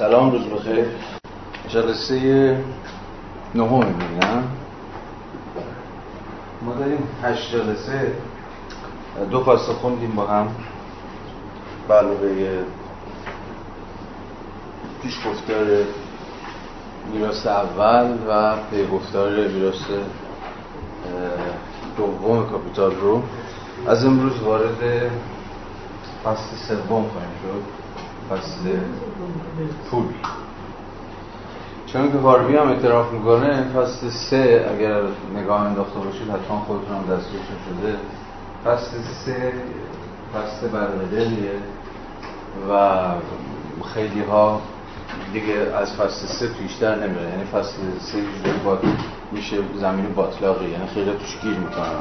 سلام روز بخیر. جلسه نهم می‌بینم ما داریم هشت جلسه. دو فصل خوندیم با هم. علاوه پیش گفتار میراست اول و پیگفتار میراست دوم کاپیتال رو. از امروز وارد فصل سوم خواهیم شد. فصل پول. چون که هاروی هم اعتراف می‌کنه فصل سه اگر نگاه انداخته باشید حتما خودتون هم دستگیرشون شده. فصل سه فصل برقدلیه و خیلی ها دیگه از فصل سه پیشتر نمیره. یعنی فصل سه با میشه زمین باطلاقی. یعنی خیلی توش گیر می‌کنن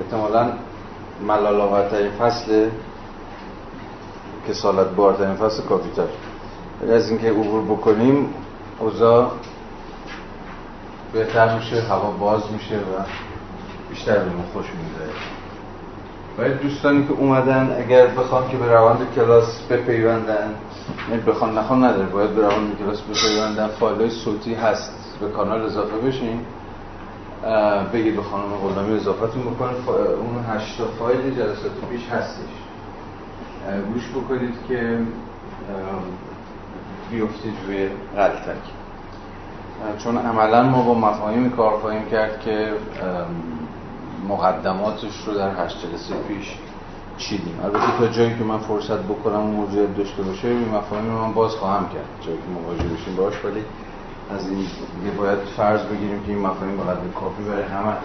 احتمالا ملالاوترین فصل که سالت بارترین فصل کاپیتال از اینکه عبور بکنیم اوضاع بهتر میشه هوا باز میشه و بیشتر بهمون خوش میگذره. باید دوستانی که اومدن اگر بخوان که به روند کلاس بپیوندن یعنی بخوان نخوان نداره باید به روند کلاس بپیوندن. فایل صوتی هست به کانال اضافه بشین. بگید به خانم غلامی اضافتون بکنید اون هشتا فایل جلسات پیش هستش. گوش بکنید که بیفتید روی غلطک. چون عملا ما با مفاهیم کار خواهیم کرد که مقدماتش رو در هشت جلسه پیش چیدیم. البته تا جایی که من فرصت بکنم موضوع داشته باشه این مفاهیم من باز خواهم کرد. جایی که مواجه بشیم باش ولی از این دیگه باید فرض بگیریم که این مفاهیم به کافی برای همه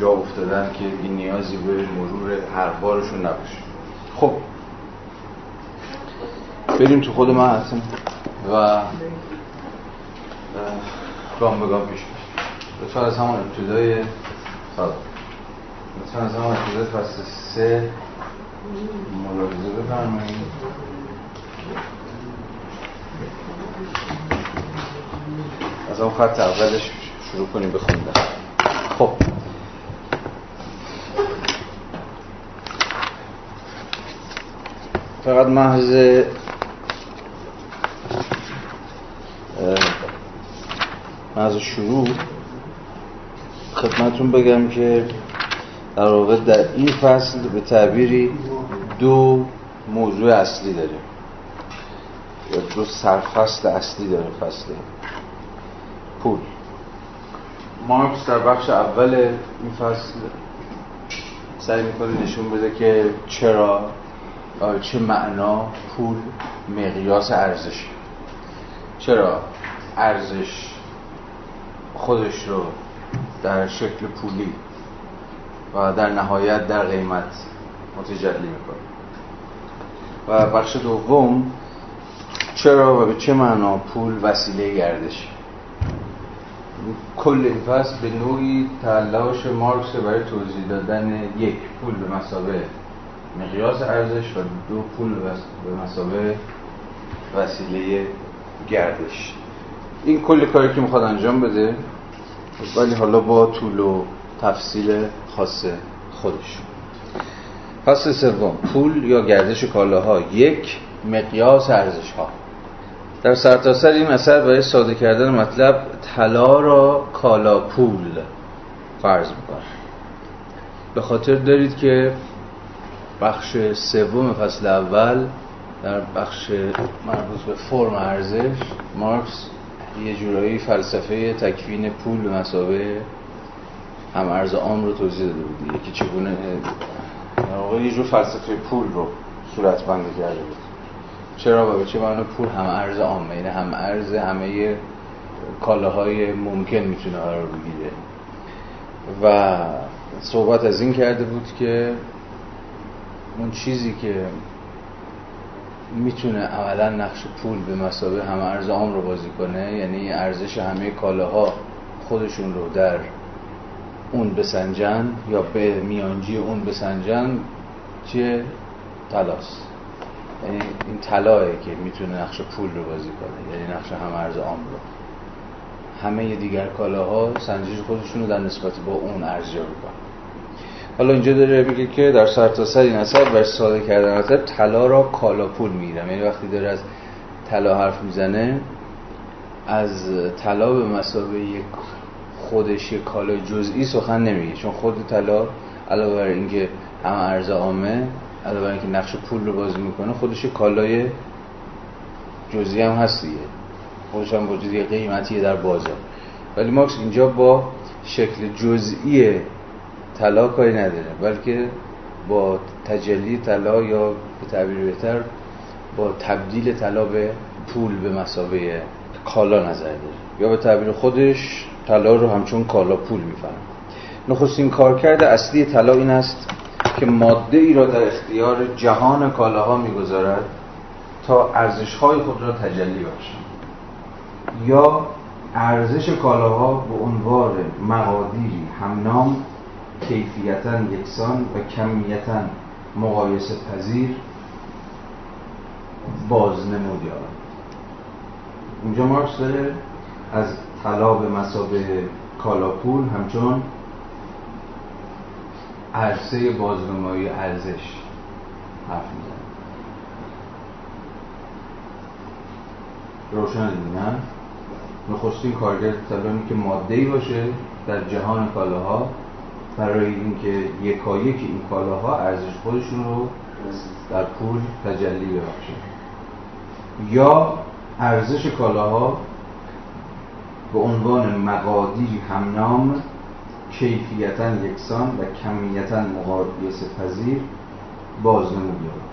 جا افتادن که این نیازی به مرور هر بارشون نباشه. خب. بریم تو خود متن و گام به گام پیش لطفا از همون ابتدای لطفا از همون ابتدای فصل سه ملاحظه بفرمایید. از اون خط اولش شروع کنیم بخوندن خب. فقط محض محض شروع خدمتون بگم که در واقع در این فصل به تعبیری دو موضوع اصلی داریم. دو سرفصل اصلی داره فصل. پول. مارکس در بخش اول این فصل سعی می‌کنه نشون بده که چرا چه معنا پول مقیاس ارزش. چرا ارزش خودش رو در شکل پولی و در نهایت در قیمت متجلی می‌کنه. و بخش دوم چرا و به چه معنا پول وسیله گردش؟ کل این فصل به نوعی تلاش مارکس برای توضیح دادن یک پول به مسابه مقیاس ارزش و دو پول به مسابه وسیله گردش. این کل کاری که می‌خواد انجام بده ولی حالا با طول و تفصیل خاص خودش. فصل سوم پول یا گردش کالاها؟ یک مقیاس ارزش ها در سرتاسر سر این اثر برای ساده کردن مطلب طلا را کالا پول فرض می‌کنه. به خاطر دارید که بخش سوم فصل اول در بخش مربوط به فرم ارزش مارکس یه جورایی فلسفه تکوین پول به مسابه هم ارز عام رو توضیح داده بود. یکی چگونه یه جور فلسفه پول رو صورت بندی کرده بود. چرا به چه معنی پول؟ هم ارز عامه یعنی هم ارز همه کالاهای ممکن می‌تونه قرار بگیره. و صحبت از این کرده بود که اون چیزی که می‌تونه عملا نقش پول به مسابه همه ارز عام رو بازی کنه یعنی ارزش همه کالاها خودشون رو در اون بسنجن یا به میانجی اون بسنجن چیه؟ تلاست یعنی این طلاه که می‌تونه نقش پول رو بازی کنه یعنی نقش همه ارز عام رو. همه دیگر کالاها سنجش خودشون رو در نسبت با اون ارزیابی کنن حالا اینجا داره میگه که در سرتاسر این اثر بر ساده کردن اثر طلا را کالا پول می‌گیرم یعنی وقتی داره از طلا حرف می‌زنه از طلا به مسابقه یک خودش یک کالای جزئی سخن نمیگه. چون خود طلا علاوه بر اینکه هم ارز عامه علاوه بر اینکه نقش پول رو بازی می‌کنه خودش کالای جزئی هم هست دیگه. خودش هم وجودی قیمتیه در بازار. ولی مارکس اینجا با شکل جزئی طلا کاری نداره بلکه با تجلی طلا یا به تعبیر بهتر با تبدیل طلا به پول به مسابه کالا نظر داره. یا به تعبیر خودش طلا رو همچون کالا پول میفهم نخستین کارکرد اصلی طلا این است که ماده ای را در اختیار جهان کالاها می‌گذارد تا ارزش های خود را تجلی بخشند یا ارزش کالاها به عنوان مقادیری همنام کیفیتا یکسان و کمیتا مقایسه پذیر بازنمود یابد. اونجا مارکس داره از طلا به مسابه کالاپول همچون عرصه بازنمایی ارزش حرف می‌زنه روشن نه؟ نخستین کارگر طلا که ماده ای باشه در جهان کالاها برای اینکه یکایک این کالاها ارزش خودشون رو در پول تجلی ببخشه یا ارزش کالاها به عنوان مقادیری همنام کیفیتا یکسان و کمیتا مقایسه پذیر بازنمود یابد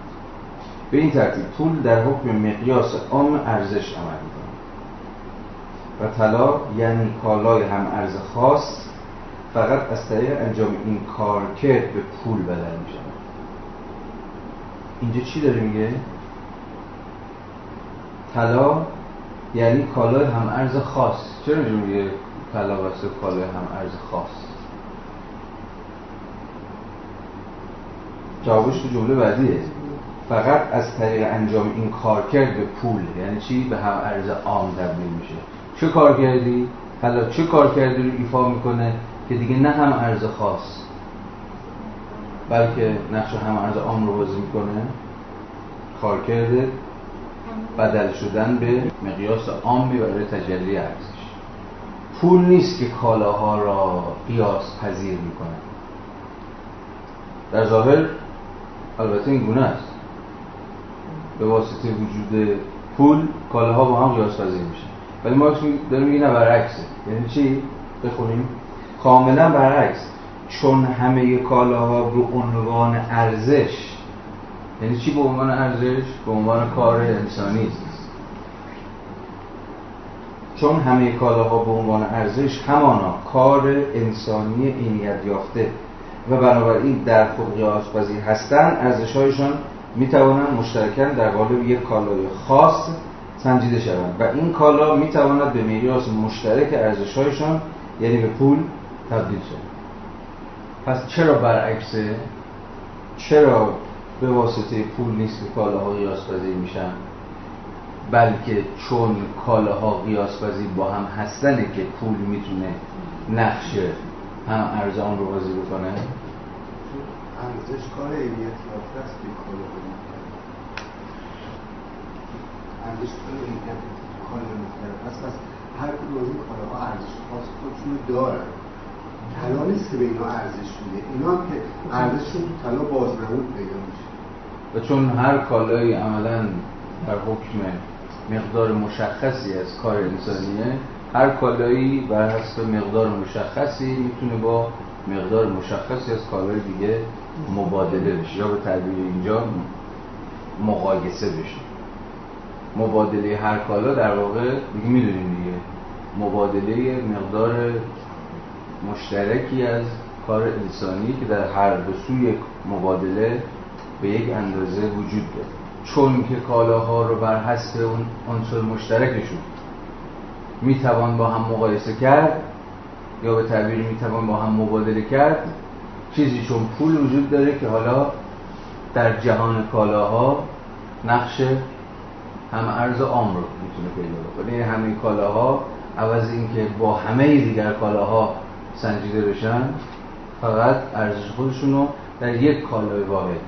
به این ترتیب پول در حکم مقیاس عام ارزش عمل می‌کنه و طلا یعنی کالای هم ارز خاص فقط از طریق انجام این کار که به پول بدل میشه اینجا چی داره میگه؟ طلا یعنی کالای هم ارز خاص. چرا اینجا میگه طلا واسه کالای هم ارز خاص؟ جوابش تو جمله بعدیه. فقط از طریق انجام این کارکرد به پول. یعنی چی؟ به هم ارز عام تبدیل میشه. چه کار کردی؟ حالا چه کار کردی رو ایفا می‌کنه که دیگه نه هم ارز خاص بلکه نقش هم ارز عام رو بازی می‌کنه. کار کرده بدل شدن به مقیاس عامی برای تجلی ارزش. پول نیست که کالاها را قیاس پذیر می‌کنه. در ظاهر البته این گونه است. به واسطه وجود پول کالاها با هم قیاس پذیر میشه. ولی ما داره میگه نه برعکسه. یعنی چی؟ بخونیم. کاملا برعکس. چون همه کالاها به عنوان ارزش یعنی چی به عنوان ارزش؟ به عنوان کار انسانی چون همه کالاها به عنوان ارزش همانا کار انسانی اینیت یافته. و بنابراین در قیاس پذیر هستند ارزشهایشان می توانند مشترکاً در قالب یک کالای خاص سنجیده شوند. و این کالا می تواند به میراث مشترک ارزشهایشان یعنی به پول تبدیل شد پس چرا برعکسه؟ چرا به واسطه پول نیست که کالاها قیاس پذیر میشن؟ بلکه چون کالاها قیاس پذیر با هم هستنه که پول می‌تونه نقش هم ارزان رو بازی بکنه؟ ارزش کار عینیت یافته است که کالا ارزش کار کالا مختلف است پس هر کدوم از این کالاها ارزش خاص خودشون دارن. طلا نیست که به اینا ارزش میده. اینا که ارزششون تو طلا بازنمود پیدا میشه. و چون هر کالایی عملا در حکم مقدار مشخصی از کار انسانیه هر کالایی بر حسب مقدار مشخصی می‌تونه با مقدار مشخصی از کالای دیگه مبادله بشه. یا به تعبیر اینجا مقایسه بشه. مبادله هر کالا در واقع دیگه می‌دونیم دیگه. مبادله مقدار مشترکی از کار انسانی که در هر دو سوی مبادله به یک اندازه وجود داره. چون که کالاها رو بر حسب اون عنصر مشترکشون می‌توان با هم مقایسه کرد یا به تعبیر می‌توان با هم مبادله کرد چیزی چون پول وجود داره که حالا در جهان کالاها نقش هم ارز عام رو می‌تونه پیدا بکنه. همه کالاها عوض اینکه با همه دیگر کالاها سنجیده بشن فقط ارزش خودشون رو در یک کالای واحد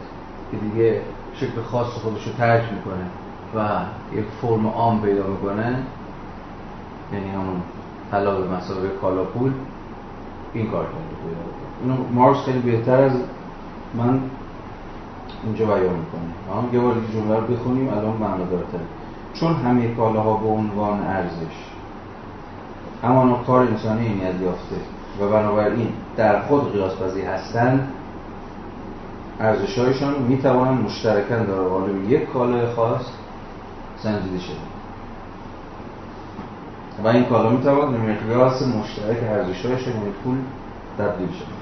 که دیگه شکل خاص خودش رو ترک می‌کنه و یک فرم عام پیدا می‌کنه یعنی همون طلا به مسابقه کالا پول این کار کرده اینو مارکس خیلی بهتر از من اینجا بیان می‌کنه. یه بار جمله رو بخونیم الان معنا دارتره چون همه کالاها به عنوان ارزش. همانا کار انسانی این یافته. و بنابراین در خود قیاس پذیر هستند می توانند مشترکاً در قالب یک کالای خاص سنجیده شده و این کالا می تواند مقیاس مشترک ارزشهایشان یعنی پول تبدیل شده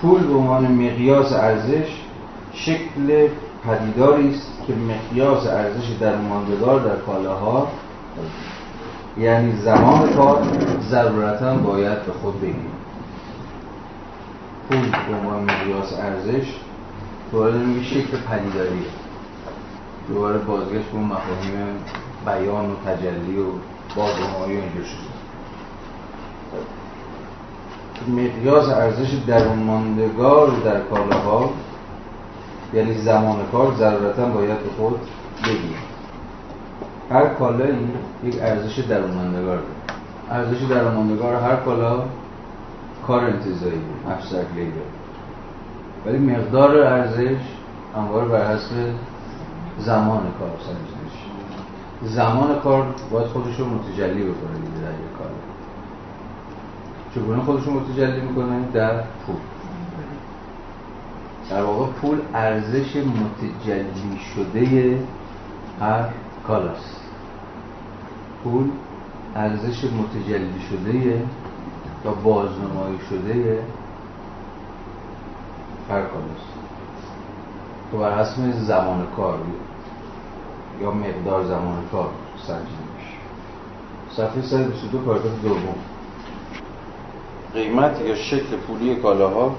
پول به عنوان مقیاس ارزش شکل پدیداری است که مقیاس ارزش در ماندگار در کالاها یعنی زمان کار ضرورتا باید به خود بگیریم پول به عنوان مقیاس ارزش دوباره میگه شکل پدیداری دوباره بازگشت به مفاهیم بیان و تجلی و بازنمایی و اینجور شده مقیاس ارزش درون ماندگار در کالاها یعنی زمان کار ضرورتا باید به خود بگیریم هر کالایی یک ارزش درونماندگار داره. ارزش درونماندگار هر کالا کار انتظایی ابسترکت لیبل ولی مقدار ارزش همواره بر حسب زمان کار سنجیده. زمان کار باید خودش رو متجلی بکنه دیگه در یک کار. چگونه خودش رو متجلی می‌کنه؟ در پول. در واقع پول ارزش متجلی شده هر کالاست پول ارزش متجلی شده و بازنمایی شده هر کالاست تو بر حسب زمان کار یا مقدار زمان کار سنجیده میشه. صفحه 122 پاراگراف دوم. قیمت یا شکل پولی کالاها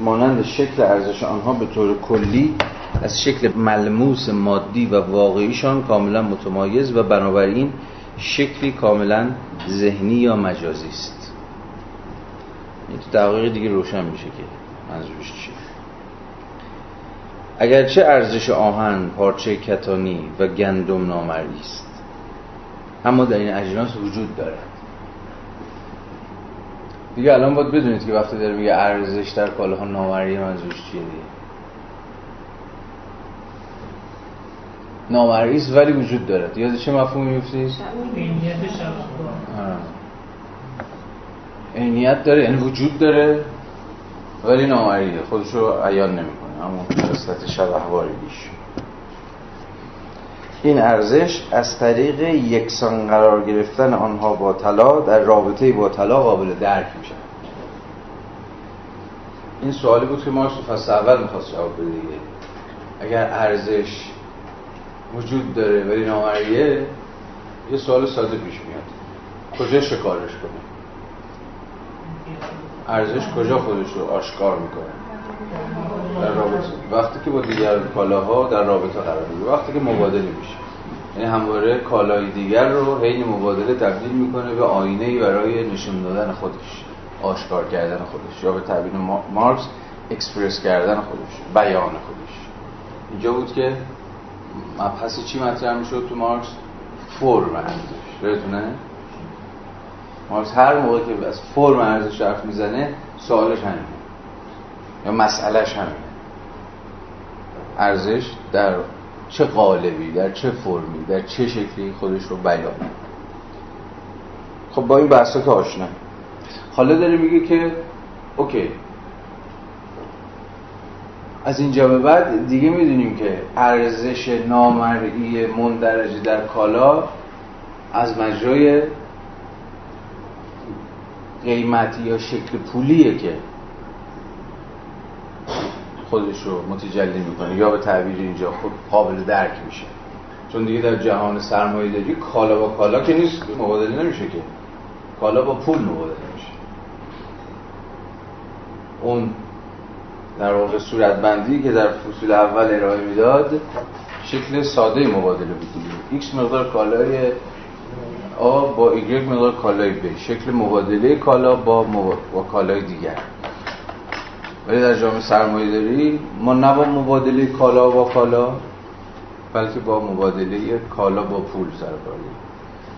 مانند شکل ارزش آنها به طور کلی از شکل ملموس مادی و واقعیشان کاملا متمایز و بنابراین شکلی کاملا ذهنی یا مجازی است. این تو دقایق دیگه روشن میشه که منظورش چیه. اگرچه ارزش آهن پارچه کتانی و گندم نامری است. اما در این اجناس وجود دارد. دیگه الان باید بدونید که وقتی داره میگه ارزش در کالاها نامری منظورش چیه دیگه. نامری است ولی وجود دارد. یاد چه مفهومی میفتید؟ عینیت داره یعنی وجود داره ولی نامریه خودش رو عیان نمی‌کنه. اما قسمت شبه بیش. این ارزش از طریق یکسان قرار گرفتن آنها با طلا در رابطه با طلا قابل درک میشه. این سوالی بود که ما تو فصل اول می‌خواست جواب بده اگر ارزش وجود داره ولی نامریه یه سوال ساده پیش میاد. کجا شکارش کنه؟ ارزش کجا خودش رو آشکار می‌کنه؟ در رابطه. وقتی که با دیگر کالاها در رابطه قرار می‌گیره. وقتی که مبادله میشه. یعنی همواره کالای دیگر رو حین مبادله تبدیل می‌کنه به آینه ای برای نشون دادن خودش. آشکار کردن خودش. یا به تعبیر مارکس اکسپرس کردن خودش. بیان خودش. اینجا بود که مبحث چی مطرح می‌شد تو مارکس؟ فرم ارزش. یادتونه مارکس هر موقع که از فرم ارزش حرف می‌زنه سوالش همینه. یا مسئلهش همینه ارزش در چه قالبی در چه فرمی در چه شکلی خودش رو بیان خب با این بحثا که آشنا. حالا داره میگه که اوکی. از اینجا به بعد دیگه می‌دونیم که ارزش نامرئی مندرجه در کالا از مجرای قیمتی یا شکل پولیه که خودش رو متجلی می‌کنه. یا به تعبیر اینجا خود قابل درک میشه. چون دیگه در جهان سرمایه داری کالا با کالا که نیست مبادله نمیشه که. کالا با پول مبادله میشه. اون در واقع صورتبندی که در فصول اول ارائه می‌داد شکل ساده مبادله بود ایکس مقدار کالای آ با ایگرگ مقدار کالای ب شکل مبادله کالا با, با کالای دیگر. ولی در جامعه سرمایه داری ما نه با مبادله کالا با کالا بلکه با مبادله کالا با پول سر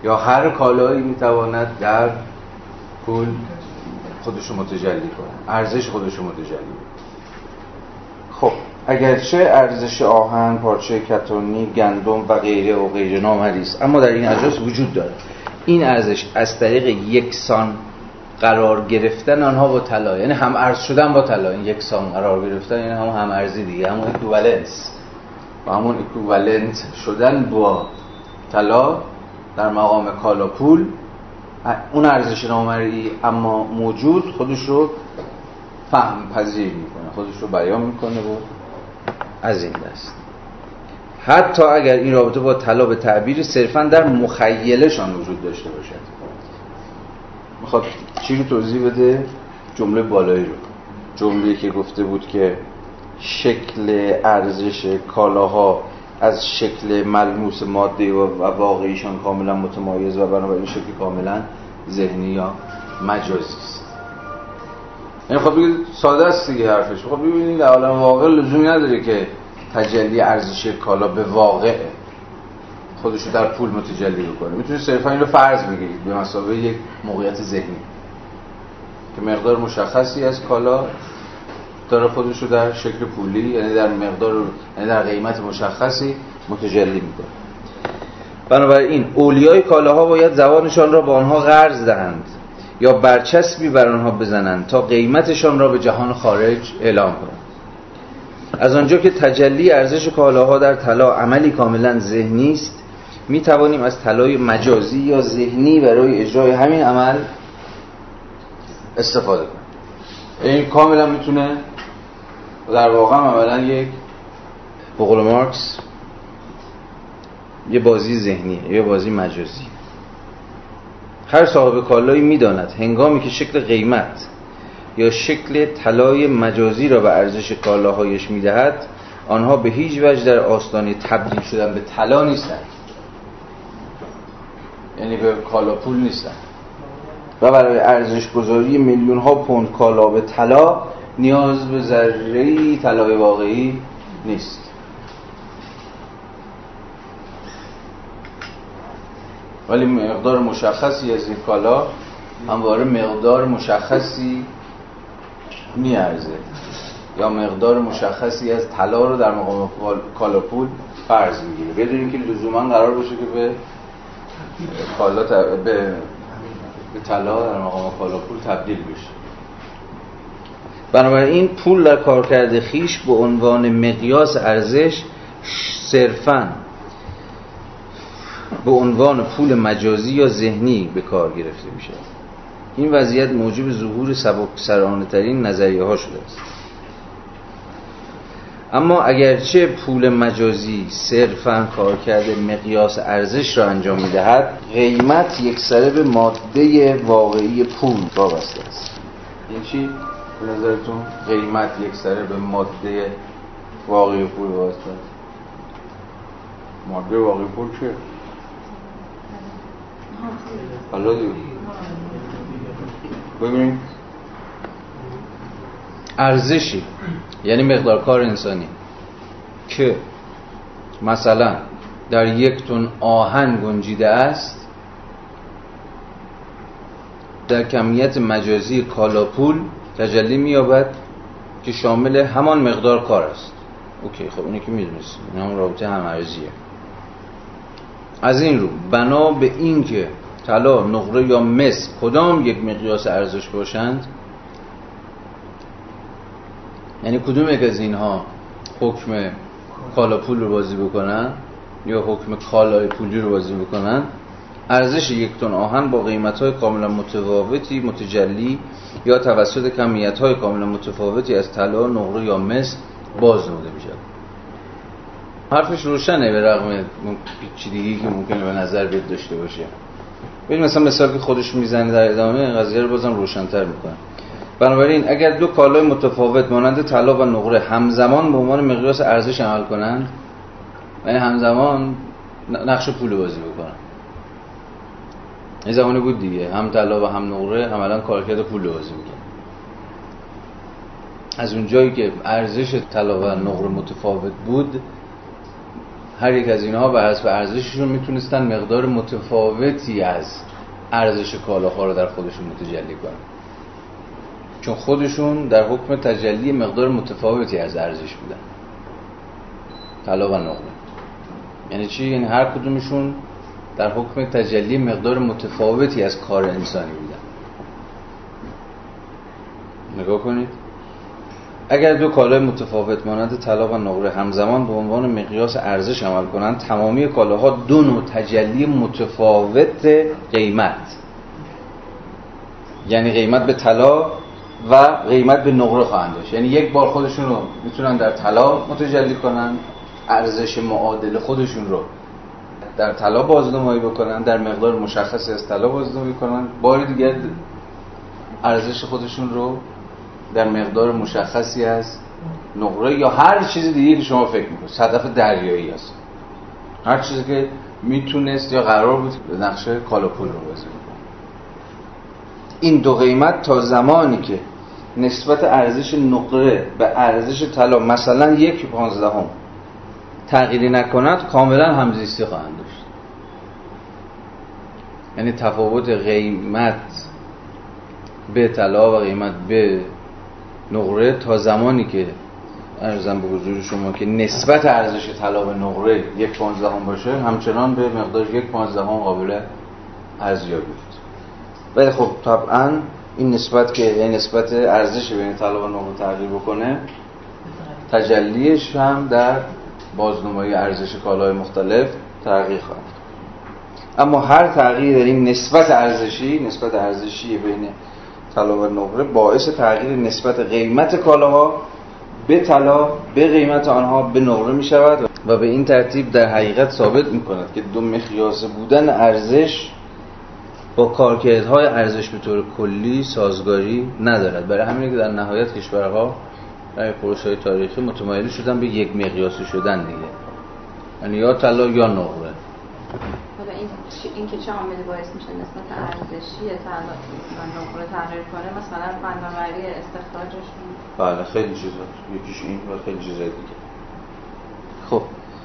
یا هر کالایی می‌تواند در پول خودشو متجلی کنه ارزش خودشو متجلی خب اگرچه ارزش آهن، پارچه کتونی، گندم و غیره و غیره نامرئی است اما در این اجناس وجود داره. این ارزش از طریق یکسان قرار گرفتن آنها با طلا. یعنی هم ارز شدن با طلا. این یکسان قرار گرفتن یعنی هم هم ارزی دیگه. همون equivalence و همون equivalent شدن با طلا در مقام کالا پول. اون ارزش نامرئی اما موجود خودش رو فهم پذیر می‌کنه. خودش رو بیان می‌کنه و از این دست. حتی اگر این رابطه با طلا به تعبیر صرفا در مخیلشان وجود داشته باشد. می‌خواد چی رو توضیح بده؟ جمله بالایی رو. جمله که گفته بود که شکل ارزش کالاها از شکل ملموس ماده و واقعیشان کاملا متمایز و بنابراین شکل کاملا ذهنی یا مجازی است. یعنی خب ساده است دیگه حرفش. خب ببینید در عالم واقع لزومی نداره که تجلی ارزش کالا به واقع. خودش رو در پول متجلی بکنه. می‌تونید صرفا این رو فرض بگیرید به مسابقه یک موقعیت ذهنی. که مقدار مشخصی از کالا داره خودش رو در شکل پولی یعنی در مقدار یعنی در قیمت مشخصی متجلی می‌کنه. بنابراین اولیای کالاها باید زبانشان را به آنها قرض دهند یا برچسبی بر آنها بزنند تا قیمتشان را به جهان خارج اعلام کنند. از آنجا که تجلی ارزش کالاها در طلا عملی کاملا ذهنی است می توانیم از طلای مجازی یا ذهنی برای اجرای همین عمل استفاده کنیم. این کاملا می‌تونه در واقع عملا یک بقول مارکس یه بازی ذهنیه یه بازی مجازی. هر صاحب کالایی می‌داند هنگامی که شکل قیمت یا شکل طلای مجازی را به ارزش کالاهایش می‌دهد آنها به هیچ وجه در آستانه تبدیل شدن به طلا نیستند. یعنی به کالا پول نیستن. و برای ارزش گذاری میلیون ها پوند کالا به طلا نیاز به ذره طلای واقعی نیست. ولی مقدار مشخصی از این کالا همواره مقدار مشخصی میارزه. یا مقدار مشخصی از طلا رو در مقام کالا پول فرض می‌گیره. بدونیم که لزوما قرار باشه که به کالا به به طلا در مقام کالا پول تبدیل بشه. بنابراین پول در کارکرد خیش به عنوان مقیاس ارزش صرفا به عنوان پول مجازی یا ذهنی به کار گرفته میشه این وضعیت موجب ظهور سبک سرانه ترین نظریه ها شده است. اما اگرچه پول مجازی صرفا کار کرده مقیاس ارزش را انجام می‌دهد قیمت یک سره به ماده واقعی پول وابسته است این چی؟ به نظرتون قیمت یک سره به ماده واقعی پول وابسته است ماده واقعی پول چیه؟ حالا دیگه ببینیم ارزشی یعنی مقدار کار انسانی که مثلا در یک تن آهن گنجیده است در کمیت مجازی کالاپول تجلی مییابد که شامل همان مقدار کار است. اوکی خب اینی که می‌دونستیم این هم رابطه هم ارزیه از این رو بنا به اینکه طلا نقره یا مس کدام یک مقیاس ارزش باشند یعنی کدوم یک از اینها حکم کالا پول رو بازی بکنن یا حکم کالای پولی رو بازی بکنن؟ ارزش یک تن آهن با قیمت های کاملا متفاوتی متجلی یا توسط کمیت های کاملا متفاوتی از طلا نقره یا مس باز نموده میشه حرفش روشنه به رغم پیچیدگی که ممکنه به نظر بیاد داشته باشه. ببین مثلا مثال که خودش می‌زنه در ادامه قضیه رو بازم روشنتر می‌کنه. بنابراین اگر دو کالای متفاوت مانند طلا و نقره همزمان به عنوان مقیاس ارزش عمل کنند یعنی همزمان نقش پول بازی بکنن این زمانی بود دیگه. هم طلا و هم نقره عملا کارکرد پول بازی می‌کنه از اونجایی که ارزش طلا و نقره متفاوت بود هر یک از اینها به حسب ارزششون می‌تونستن مقدار متفاوتی از ارزش کالاها رو در خودشون متجلی کنن. چون خودشون در حکم تجلی مقدار متفاوتی از ارزش بودن. طلا و نقره یعنی چی؟ یعنی هر کدومشون در حکم تجلی مقدار متفاوتی از کار انسانی بودن. نگاه کنید. اگر دو کالای متفاوت مانند طلا و نقره همزمان به عنوان مقیاس ارزش عمل کنند تمامی کالاها دو نوع تجلی متفاوت قیمت. یعنی قیمت به طلا و قیمت به نقره خواهند داشت. یعنی یک بار خودشون رو می‌تونن در طلا متجلی کنن ارزش معادل خودشون رو در طلا بازنمایی بکنن در مقدار مشخصی از طلا بازنمایی کنن. بار دیگر ارزش خودشون رو در مقدار مشخصی از نقره یا هر چیز دیگه که شما فکر می‌کنید. صدف دریایی هست. هر چیزی که می‌تونست یا قرار بود به نقشه کالاپول رو بکنه این دو قیمت تا زمانی که نسبت ارزش نقره به ارزش طلا مثلا یک پانزدهم تغییری نکند کاملا همزیستی خواهند داشت. یعنی تفاوت قیمت به طلا و قیمت به نقره تا زمانی که ارزم به حضور شما که نسبت ارزش طلا به نقره یک پانزدهم باشه همچنان به مقدار یک پانزدهم قابل ارزیابی. ولی خب طبعا این نسبت که این نسبت ارزش بین طلا و نقره تغییر بکنه تجلیش هم در بازنمایی ارزش کالای مختلف تغییر خواهد اما هر تغییر در این نسبت ارزشی نسبت ارزشی بین طلا و نقره باعث تغییر نسبت قیمت کالاها به طلا به قیمت آنها به نقره می شود و به این ترتیب در حقیقت ثابت می کند که دو مخیاس بودن ارزش با کارکردهای ارزش به طور کلی سازگاری ندارد. برای همین که در نهایت کشورها در پروسه های تاریخی متمایل شدن به یک مقیاسی شدن دیگه. یعنی یا طلا یا نقره. این این که چه عاملی باعث میشه نسبت ارزشی طلا و نقره تغییر کنه مثلا فناوری استخراجشون بله خیلی چیزا. یکیش این و خیلی چیزای دیگه. خب.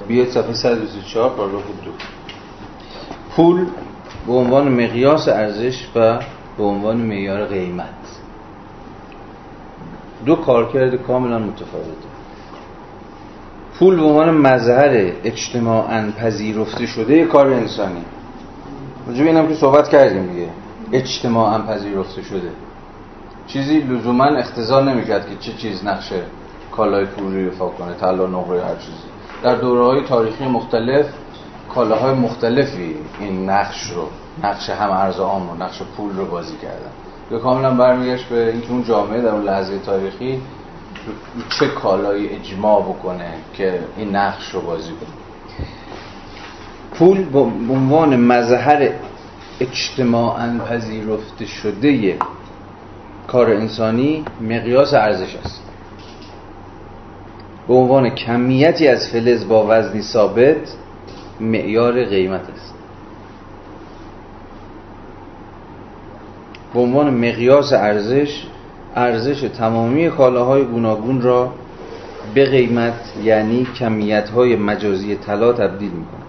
بیاید صفحه 124 پاراگراف دو. پول به عنوان مقیاس ارزش و به عنوان معیار قیمت. دو کارکرد کاملا متفاوته. پول به عنوان مظهر اجتماعا پذیرفته شده کار انسانی. راجب اینم که صحبت کردیم دیگه. اجتماعا پذیرفته شده. چیزی لزوما اختزا نمی‌کرد که چه چیز نقشه کالای پول رو ایفا کنه نقره هر چیزی. در دوره های تاریخی مختلف کالاهای مختلفی این نقش رو نقش هم ارز عام رو نقش پول رو بازی کردن. یا کاملا برمیگشت به اینکه اون جامعه در اون لحظه تاریخی چه کالایی اجماع بکنه که این نقش رو بازی کنه. پول به عنوان مظهر اجتماعا پذیرفته شده کار انسانی مقیاس ارزش است. به عنوان کمیتی از فلز با وزنی ثابت معیار قیمت است. به عنوان مقیاس ارزش ارزش تمامی کالاهای گوناگون را به قیمت یعنی کمیت‌های مجازی طلا تبدیل می‌کند.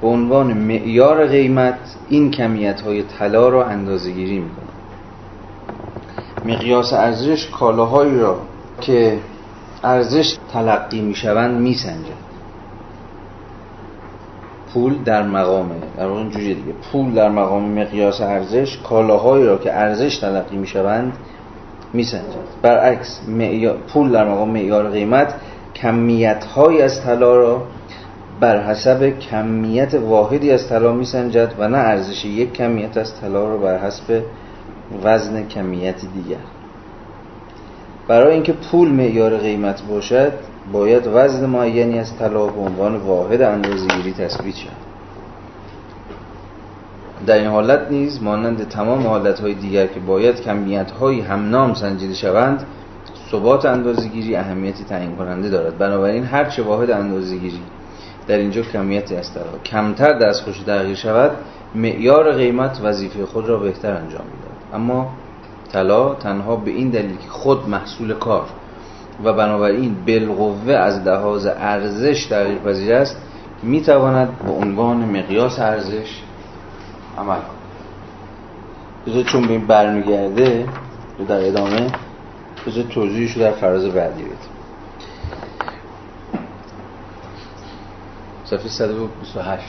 به عنوان معیار قیمت این کمیت‌های طلا را اندازه‌گیری می‌کند. مقیاس ارزش کالاهایی را که ارزش تلقی می‌شوند می‌سنجد. پول در مقام در واقع اینجوری دیگه. پول در مقام مقیاس ارزش کالاهایی را که ارزش تلقی می‌شوند میسنجد. برعکس پول در مقام معیار قیمت کمیت های از طلا را بر حسب کمیت واحدی از طلا میسنجد و نه ارزش یک کمیت از طلا را بر حسب وزن کمیتی دیگر. برای اینکه پول معیار قیمت باشد باید وزن معینی از طلا به عنوان واحد اندازه‌گیری تثبیت شود. در این حالت نیز مانند تمام حالتهای دیگر که باید کمیت‌های همنام سنجیده شوند ثبات اندازه‌گیری اهمیتی تعیین کننده دارد. بنابراین هر چه واحد اندازه‌گیری در اینجا کمیتی است طلا کمتر دستخوش تغییر شود معیار قیمت وظیفه خود را بهتر انجام می‌داد اما طلا تنها به این دلیل که خود محصول کار و بنابراین بالقوه از لحاظ ارزش تغییر پذیر است می‌تواند به عنوان مقیاس ارزش عمل کند. چون به این برمیگرده در ادامه بذار توضیحش در فراز بعدی بده صفحه 128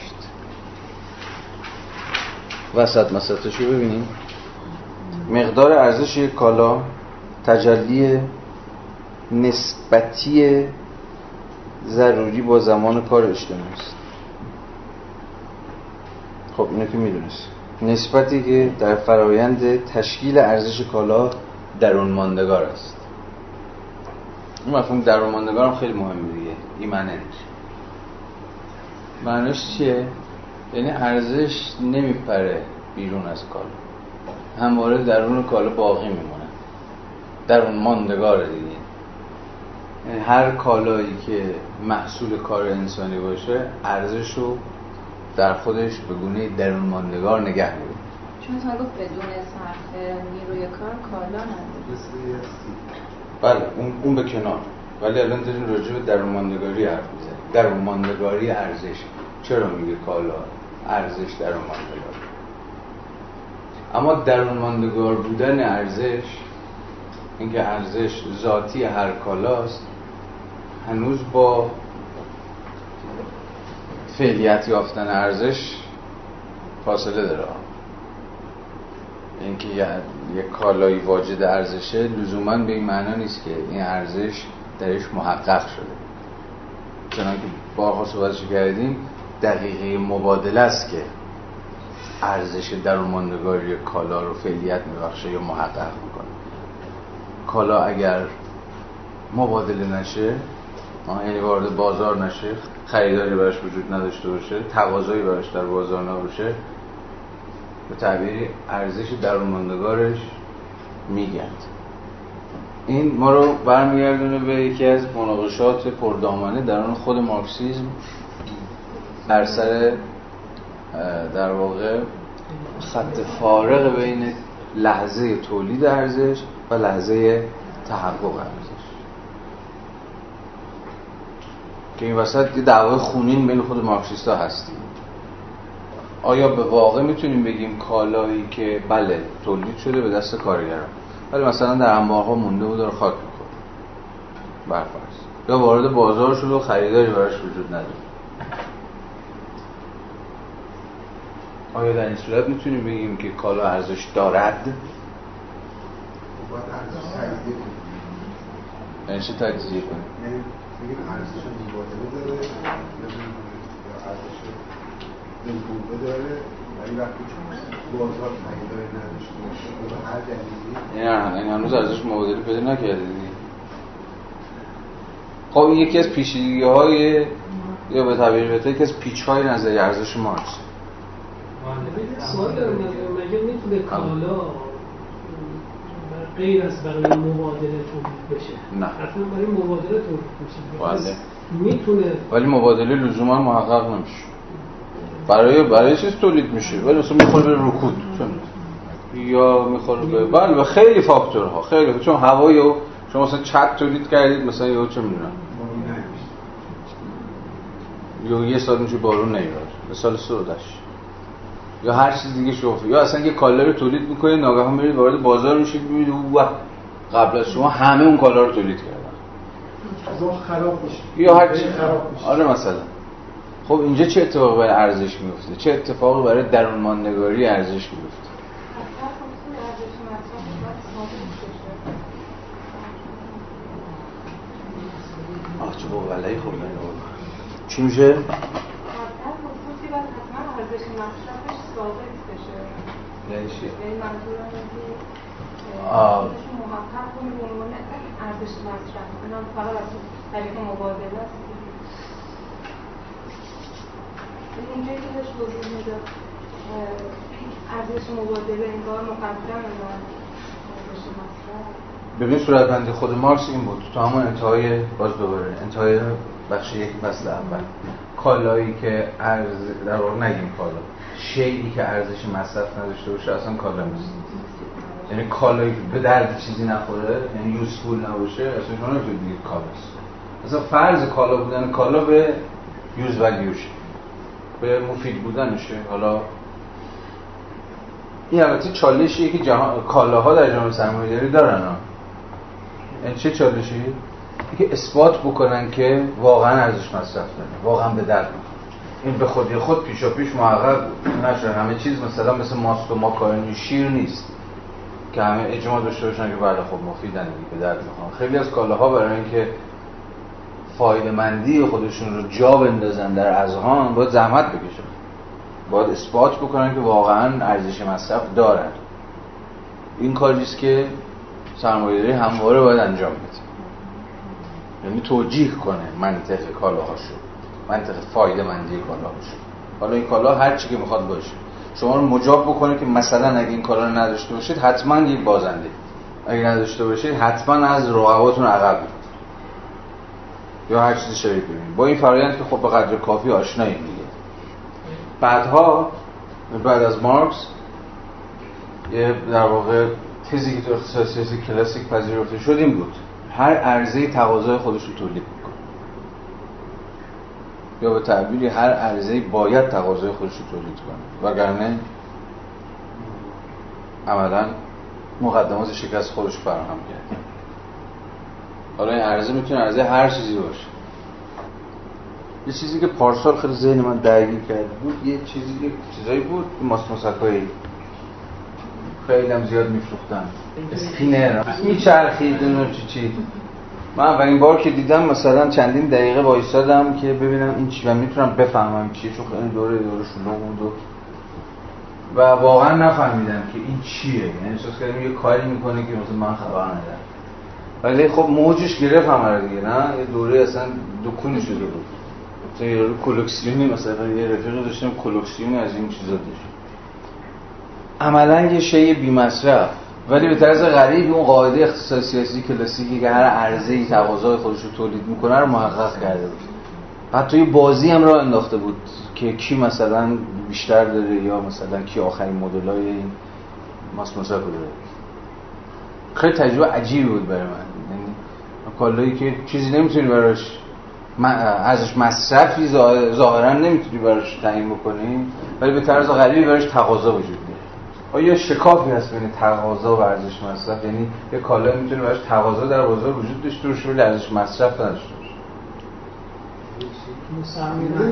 وسط مسطش رو ببینیم. مقدار ارزش کالا تجلی نسبتی ضروری با زمان کار اجتماعی است. خب اینو که می‌دونست. نسبتی که در فرایند تشکیل ارزش کالا درون ماندگار است. این مفهوم درون ماندگار هم خیلی مهمه دیگه. ایمننت معنیش. چیه؟ یعنی ارزش نمیپره بیرون از کالا. همواره درون کالا باقی میمونه. درون ماندگار دیگه. هر کالایی که محصول کار انسانی باشه ارزش رو در خودش به گونه درون ماندگار نگه میده چون تا گفت بدون صرف نیروی کار کالا نداره. بله اون, اون به کنار. ولی الان داریم راجع به درون ماندگاری حرف می‌زنیم. درون ماندگاری ارزش. چرا میگه کالا؟ ارزش درون ماندگار اما درون ماندگار بودن ارزش اینکه ارزش ذاتی هر کالاست هنوز با فعلیت یافتن ارزش فاصله داره. اینکه یه کالایی واجد ارزشه لزوما به این معنا نیست که این ارزش درش محقق شده. چنانکه بارها صحبتش کردیم دقیقه مبادله است که ارزش درون ماندگاری کالا رو فعلیت میبخشه یا محقق می‌کنه. کالا اگر مبادله نشه یعنی وارد بازار نشه. خریداری براش وجود نداشته باشه. تقاضایی براش در بازار نباشه. به تعبیری ارزش درون ماندگارش میگند این ما رو برمیگردونه به یکی از مناقشات پردامانه درون خود مارکسیزم. در سر در واقع خط فارق بین لحظه تولید ارزش و لحظه تحقق ارزش. که این وسط یه دعوای خونین بین خود مارکسیستا هستیم. آیا به واقع می‌تونیم بگیم کالایی که بله تولید شده به دست کارگران. ولی مثلا در انبارها مونده و داره خاک می‌خوره برفرض یا وارد بازار شده و خریداری براش وجود نداره. آیا در این صورت می‌تونیم بگیم که کالا ارزش دارد؟ یعنی چه تجزیه کنیم؟ بگیم ارزش مبادله داره ارزش بالقوه داره. ولی وقتی بازار خریداری نداشته باشه به هر دلیلی. نه این هنوز ارزش مبادله پیدا نکرده دیگه خب یکی از پیچیدگی های یا به تعبیر بهتر یکی از پیچ های نظری ارزش مارکس. سوال دارم مگه می‌تونه کالا غیر از برای مبادله تولید بشه. نه. حتما برای مبادله تولید بشه. بله. می‌تونه ولی مبادله لزوما محقق نمیشه. برای برای چیز تولید میشه. ولی مثلا می‌خوره به رکود. چون یا می‌خوره به بله به خیلی فاکتورها. خیلی چون هوایی و شما مثلا چت تولید کردید مثلا یا چه می‌دونم. یا یه سال میشه بارون نمیاد به سال سودش یا هر چیز دیگه شوفه یا اصلا یه کالا رو تولید می‌کنید ناگهان میرید وارد بازار میشید می‌بینید اوه قبل از شما همه اون کالا رو تولید کردن. خراب میشه. یا هر چی. خراب میشه. آره مثلا. خب اینجا چه اتفاقی برای ارزش میفته چه اتفاقی برای درون ماندگاری ارزش میفته آه چه خب من. چی میشه؟ ثابت بشه یعنی چی؟ یعنی منظورم اینه که. ارزش محقق کنه به عنوان ارزش مصرف اینم فقط از طریق مبادله است. اینجایی که داشت توضیح می‌داد اه، ارزش مبادله انگار مقدم بر ارزش مصرف ببین صورت بندی خود مارکس این بود. تا همون انتهای باز دوباره انتهای بخش یک فصل اول. کالایی که ارز در واقع نگیم کالا شیعی که ارزش مصرف نداشته باشه اصلا کالا نیست. یعنی کالایی که به درد چیزی نخوره یعنی یوزفول نباشه اصلا شما نمی‌تونید بگید کالاست اصلا فرض کالا بودن کالا به یوز ولیوشه به مفید بودنشه حالا این البته چالشیه که جهان کالاها در جامعه سرمایه‌داری دارن. ها یعنی چه چالشی؟ که اثبات بکنن که واقعا ارزش مصرف داره واقعا به درد این به خودی خود پیشا پیش محقق نشه همه چیز مثلا مثل ماست و ماکارونی شیر نیست. که همه اجماع داشته باشن که بله خب مفیدن به درد می‌خوان خیلی از کالاها برای اینکه فایده مندی خودشون رو جا بندازن در اذهان باید زحمت بکشن. باید اثبات بکنن که واقعا ارزش مصرف دارن. این کاریست که سرمایه‌داری همواره باید انجام بده. یعنی توجیه کنه منطق کالاهاشو. منطق فایده مندی کالاهاشو حالا این کالا هر چی که می‌خواد باشه. شما رو مجاب بکنه که مثلا اگه این کالا رو نداشته باشید حتما یک بازنده. اگه نداشته باشید حتما از رقباتون عقب. یا هر چیزی شبیه ببینید. با این فرایند که خب به قدر کافی آشناییم دیگه. بعدها بعد از مارکس یه در واقع تیزی که تو کلاسیک پذیرفته شد این بود. هر عرضه تقاضای خودش رو تولید یا به تعبیری هر عرضه باید تقاضای خودش رو تولید کنه. وگرنه عملا مقدمات شکست خودش فراهم کرد. حالا این عرضه می‌تونه عرضه هر چیزی باشه. یه چیزی که پارسال خیلی ذهن من درگیر کرده بود یه چیزی که چیزایی بود ماست مسکایی خیلی هم زیاد میفروختن. اسپینر میچرخید اونو چی چی. من اولین بار که دیدم مثلا چندین دقیقه وایسادم که ببینم این چی و می‌تونم بفهمم چیه چون خیلی دوره دوره شلوغ بود و واقعا نفهمیدم که این چیه. یعنی احساس کردم یه کاری می‌کنه که مثلا من خبر ندارم. ولی خب موجش گرفت همه دیگه نه؟ یه دوره اصلا دکونی شده بود. مثلا یه کلکسیونی مثلا یه رفیق داشتم کلکسیونی از این چیزا داشت. عملا یه شی بی مصرف ولی به طرز غریب اون قاعده اقتصاد سیاسی کلاسیکی که هر عرضه‌ای تقاضای خودش رو تولید می‌کنه رو محقق کرده بود. حتی یه بازی هم را انداخته بود که کی مثلا بیشتر داره یا مثلا کی آخرین مدلای این ماسموسا داره. خیلی تجربه عجیبی بود برای من. یعنی کالایی که چیزی نمی‌تونی براش ازش مصرفی ظاهرا نمی‌تونی براش تعیین بکنی ولی به طرز غریبی براش تقاضا وجود آیا شکافی هست بین تقاضا و ارزش مصرف؟ یعنی یه کالا می‌تونه براش تقاضا در بازار وجود داشته باشه ولی ارزش مصرف نداشته باشه.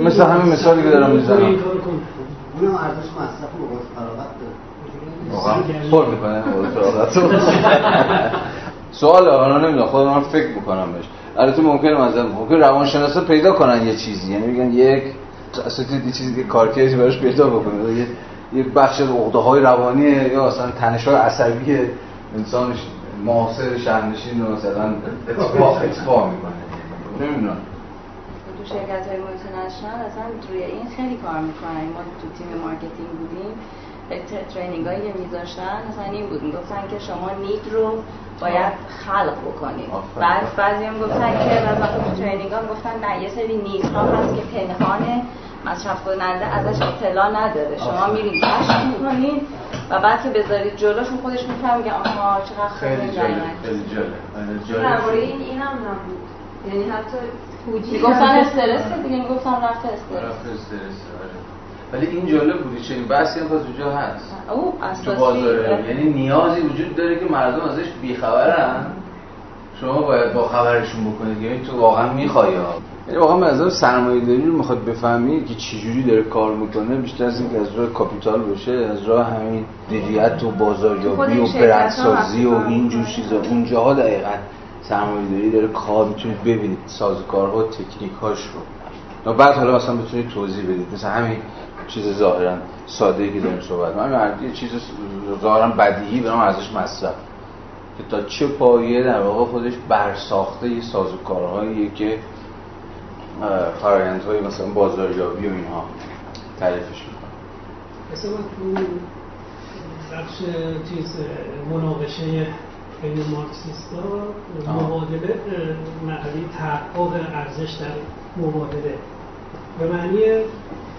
مثل همین مثالی که دارم می‌زنم. اونم ارزش مصرف و باز فراغت پر می‌کنه سوال آنها نمی‌دونم خودم من فکر بکنم بهش. البته ممکنه مثلا ممکن روانشناسا پیدا کنن یه چیزی. یعنی میگن یک اساتید یه چیزی که کارکردی براش پیدا بکنه. یه یه بخش عقده های روانی یا مثلا تنش های عصبی انسان معاصر شهرنشین رو مثلا اطفا اطفا می‌کنه. نمی‌دونم. تو شرکت های multinational اصلا روی این خیلی کار می‌کنن. ما تو تیم marketing بودیم. ترینینگ هایی میذاشتن مثلا این بود. می‌گفتن که شما نید رو باید خلق بکنید. بعد بعضی هم گفتن که مثلا تو ترینینگ ها گفتن نه یه سری نیز ها هست که پنهانه مصرف کننده ازش اطلاع نداره شما میرید کشف می‌کنید و بعد که بذارید جلوشون خودش میفهم میگه آها چقدر خیلی جالب. خیلی جالب درباره این این هم نبود یعنی حتی توجیه گفتن استرس دیگه می‌گفتن رفت استرس. رفت استرس ولی این جالب بودی چنین بحثی هم باز اونجا هست. او تو بازاره یعنی نیازی وجود داره که مردم ازش بیخبرن. شما باید با خبرشون بکنید. یعنی تو واقعا می‌خوای یعنی واقعا به نظر سرمایه داری رو می‌خواد بفهمی که چجوری داره کار می‌کنه بیشتر از اینکه از راه کاپیتال باشه از راه همین دیدیت و بازاریابی و برندسازی و اینجور چیزا. اونجاها دقیقا سرمایه داری داره کار می‌تونید ببینید سازوکارها تکنیک هاش رو. و بعد حالا مثلا بتونید توضیح بدید. مثل همین چیز ظاهرا ساده ای که داریم صحبت من یه چیز ظاهرا بدیهی به نام ارزش مصرف. که تا چه پایه در واقع خودش برساخته یه سازوکارهاییه که فرایندهای مثلا بازاریابی و اینها تعریفش می‌کنه مثلا تو بخش چیز مناقشه بین مارکسیستا. مبادله معنی تحقق ارزش در مبادله. به معنی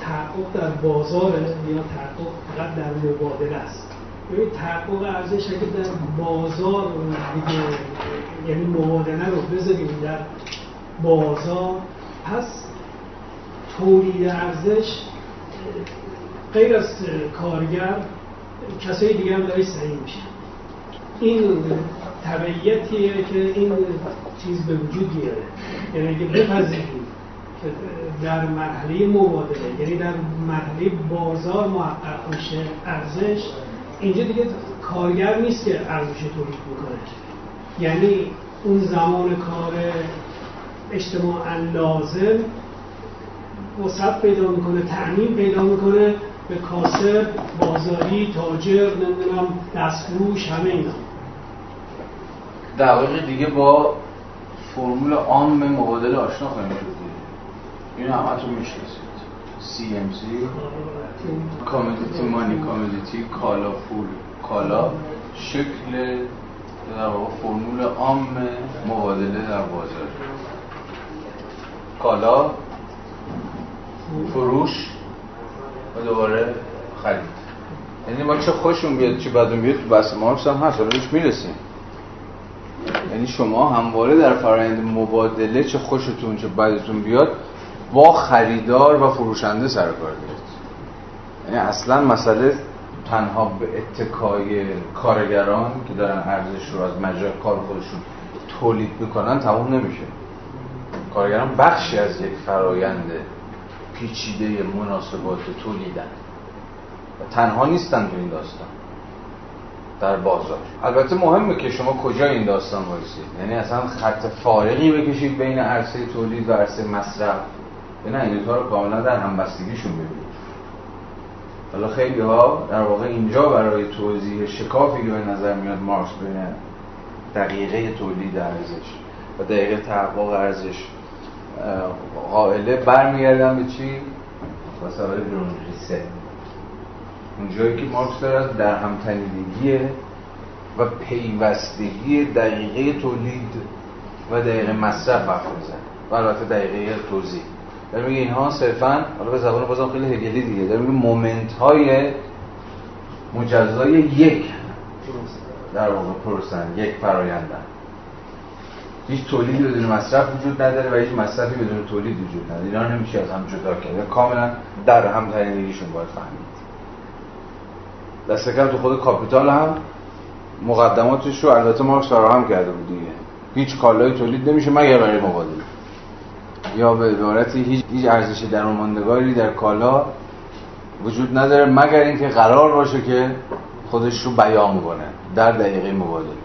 تحقق در بازار یا تحقق فقط در مبادله است. ببین تحقق ارزش اگه در بازار دیگه یعنی مبادله رو بذاریم در بازار پس تولید ارزش غیر از کارگر کسای دیگه هم داره سعی میشه. این تبعیتیه که این چیز به وجود میاره. یعنی اگه بپذیریم که در مرحله مبادله یعنی در مرحله بازار محقق میشه ارزش اینجا دیگه کارگر نیست که ارزش تولید می‌کنه یعنی اون زمان کار اجتماعا لازم وسط پیدا می‌کنه تعمین پیدا می‌کنه به کاسب بازاری تاجر نمی‌دونم دستفروش همه اینا. دقایق دیگه با فرمول عام مبادله آشنا خواهیم شد. این همتون می‌شناسید. CMC کامودیتی مانی کامودیتی کالا پول کالا. شکل در واقع فرمول عام مبادله در بازار. کالا فروش و دوباره خرید. یعنی ما چه خوشون بیاد چه بدون بیاد تو بحث مارکس هم هست حالا می‌رسیم. یعنی شما همواره در فرآیند مبادله چه خوشتون چه بدتون بیاد با خریدار و فروشنده سر کار دارید. یعنی اصلا مسئله تنها به اتکای کارگران که دارن ارزش رو از مجرای کار خودشون تولید می‌کنن تموم نمیشه. کارگران بخشی از یک فرایند پیچیده مناسبات تولیدن. و تنها نیستن تو این داستان. در بازار. البته مهمه که شما کجا این داستان وایسید. یعنی اصلا خط فارقی بکشید بین عرصه تولید و عرصه مصرف. نه این رو کاملا در همبستگیشون ببینید. حالا خیلی ها در واقع اینجا برای توضیح شکافی که به نظر میاد مارکس بین دقیقه تولید ارزش و دقیقه تحقق ارزش قائله برمیگردن به چی؟ مسائل گرونریسه اون جایی که مارکس داره از در همتنیدگی و پیوستگی دقیقه تولید و دقیقه مصرف حرف می‌زنه. و البته دقیقه توزیع داره میگه اینها صرفا حالا به زبان بازم خیلی هگلی دیگه داره میگه moment های مجزای یک در واقع پروسه‌ن یک فرایندن. هیچ تولیدی بدون مصرف وجود نداره و هیچ مصرفی بدون تولید وجود نداره. اینا نمیشه از هم جدا کرد کاملا در هم تنیدگیشون باید فهمید. دست کم تو خود کاپیتال هم مقدماتش رو البته مارکس فراهم کرده بود دیگه. هیچ کالایی تولید نمیشه مگر برای مبادله. یا به عبارتی هیچ هیچ ارزش درآمدگاری در کالا وجود نداره مگر اینکه قرار باشه که خودش رو بیان کنه در دقیقه مبادله.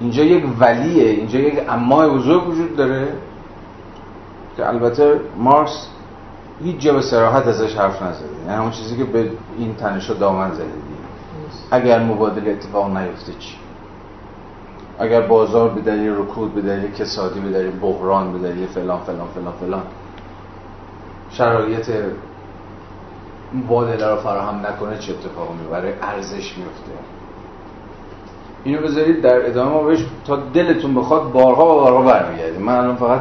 اینجا یک ولیه اینجا یک امای بزرگ وجود داره که البته مارکس هیچ جا به سراحت ازش حرف نزده. یعنی همون چیزی که به این تنشا دامن زده. اگر مبادله اتفاق نیفته چی؟ اگر بازار به دلیل رکود به دلیل کسادی به دلیل بحران به دلیل فلان فلان فلان فلان شرایط مبادله رو فراهم نکنه چه اتفاقی برای ارزش میفته اینو بذارید در ادامه ما بهش تا دلتون بخواد بارها و بارها برمیگردیم من الان فقط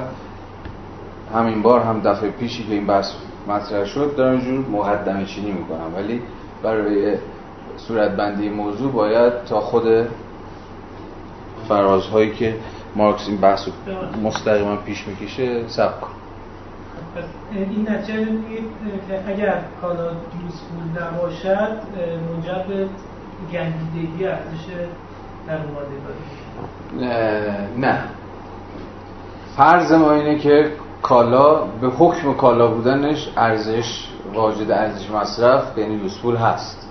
همین بار هم دفعه پیشی که این بحث مطرح شد دارم اینجور مقدمه چینی می‌کنم. ولی برای صورت بندی موضوع باید تا خود فرازهایی که مارکس این بحث مستقیما پیش می‌کشه سب کن. این نتیجه که اگر کالا یوزفول نباشد منجر به گندیدگی ارزش نه. فرض ما اینه که کالا به حکم کالا بودنش ارزش واجد ارزش مصرف یعنی یوزفول هست.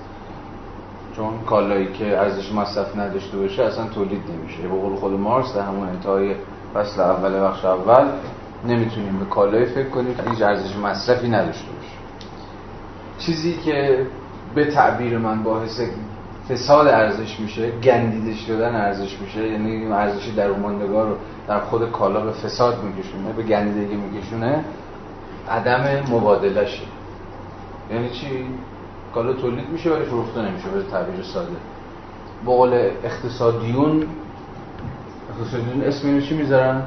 چون کالایی که ارزش مصرف نداشته باشه اصلا تولید نمیشه. به قول خود مارکس در همون انتهای فصل اول بخش اول نمی‌تونیم به کالایی فکر کنیم که هیچ ارزش مصرفی نداشته باشه. چیزی که به تعبیر من باعث فساد ارزش میشه گندیده شدن ارزش میشه یعنی این ارزش در ماندگار رو در خود کالا به فساد میکشونه به گندیدگی میکشونه عدم مبادلشه یعنی چی؟ کالا تولید میشه ولی فروخته نمیشه به تعبیر ساده. بقول اقتصادیون اقتصادیون اسم اینو چی می‌ذارن؟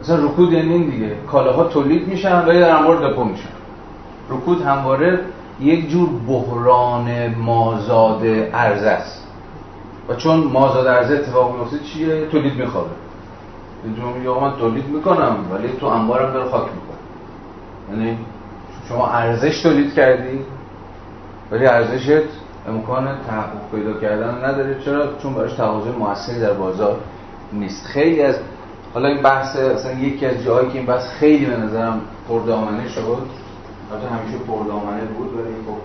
مثلا رکود یعنی این دیگه. کالاها تولید میشن ولی در انبار دپو میشن. رکود همواره یک جور بحران مازاد ارزه است. و چون مازاد ارزه اتفاق میفته چیه؟ تولید میخوابه اینجا میگه من تولید می‌کنم ولی تو انبارم داره خاک می‌کنه یعنی شما ارزش تولید کردی ولی ارزشت امکان تحقق پیدا کردن نداره. چرا؟ چون براش تقاضای موثری در بازار نیست. خیلی از حالا این بحث اصلا یکی از جاهایی که این بحث خیلی به نظرم پردامنه شد البته همیشه پردامنه بود ولی خب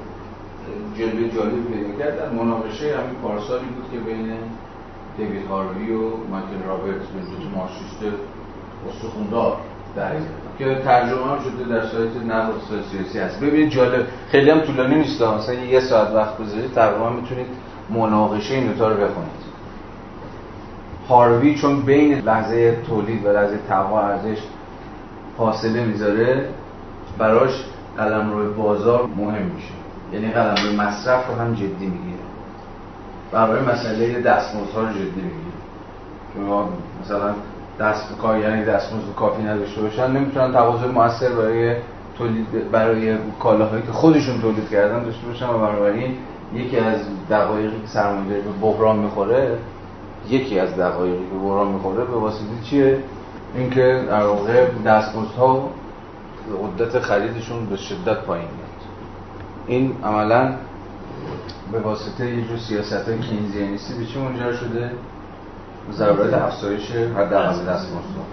جلوه جالب پیدا کرد. در مناقشه همین پارسالی بود که بین دیوید هاروی و مایکل رابرتس به دو مارکسیست استخوندار که ترجمه هم شده در سایت نقد سیاسی هست. ببینید جالب خیلی هم طولانی نیست مثلا یه ساعت وقت بذارید تقریبا می‌تونید مناقشه این دوتا رو بخونید. هاروی چون بین لحظه تولید و لحظه ارزش فاصله می‌ذاره براش قلم روی بازار مهم میشه. یعنی قلم روی مصرف رو هم جدی می‌گیره. برای مسئله دستمزدها رو جدی می‌گیره. شما مثلا دست یعنی دستمزد کافی نداشته باشن نمی‌تونن تقاضای موثر برای تولید برای کالاهایی که خودشون تولید کردن داشته باشن و بنابراین یکی از دقایقی که سرمایه‌داری به بحران می‌خوره یکی از دقایقی که بحران می‌خوره به واسطه چیه؟ اینکه در واقع دستمزدها قدرت خریدشون به شدت پایین میاد این عملا به واسطه یه جور سیاست های کینزیانیستی به چی منجر شده؟ ضرورت افزایش حداقل دستمزدها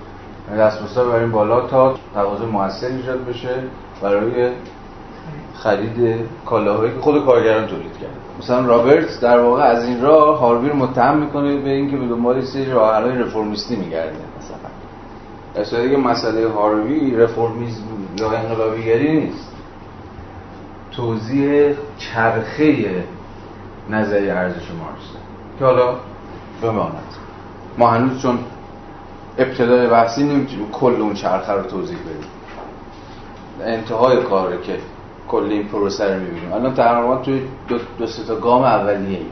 یعنی دستمزدها ببریم بالا تا تقاضا موثر ایجاد بشه برای خرید کالاهایی که خود کارگران تولید کرد مثلا رابرت در واقع از این راه هاروی رو متهم می‌کنه به اینکه به دنبال سری راهحل‌های رفرمیستی میگرده. در صورتی که مسئله هاروی رفرمیسم یا انقلابیگری نیست. توضیح چرخه نظریه ارزش مارکس که حالا بماند ما هنوز چون ابتدای بحثی نمی‌تونیم کل اون چرخه رو توضیح بدیم. انتهای کاره که کل این پروسه رو می‌بینیم. الان تقریبا توی دو, دو تا گام اولیه ای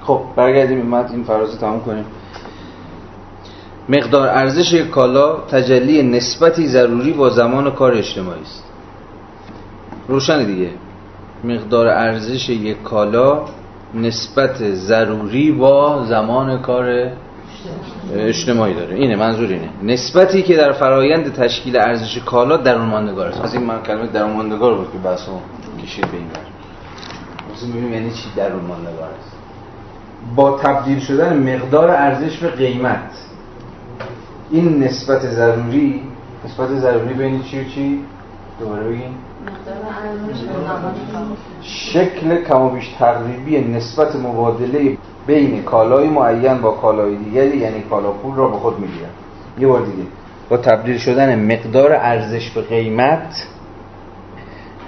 خب برگردیم. این این فراز تموم کنیم. مقدار ارزش یک کالا تجلی نسبتی ضروری با زمان کار اجتماعی است. روشن دیگه. مقدار ارزش یک کالا نسبت ضروری با زمان کار اجتماعی داره. اینه منظور اینه. نسبتی که در فرایند تشکیل ارزش کالا در اون ماندگار است. از این من کلمه در اون ماندگار بود که بحثو کشید به این بر ببینیم یعنی چی در اون ماندگار است؟ با تبدیل شدن مقدار ارزش به قیمت. این نسبت ضروری نسبت ضروری بین چی و چی؟ دوباره بگیم. شکل کم و بیش تقریبی نسبت مبادله بین کالای معین با کالای دیگری یعنی کالا پول را به خود می‌گیرن. یه بار دیگه. با تبدیل شدن مقدار ارزش به قیمت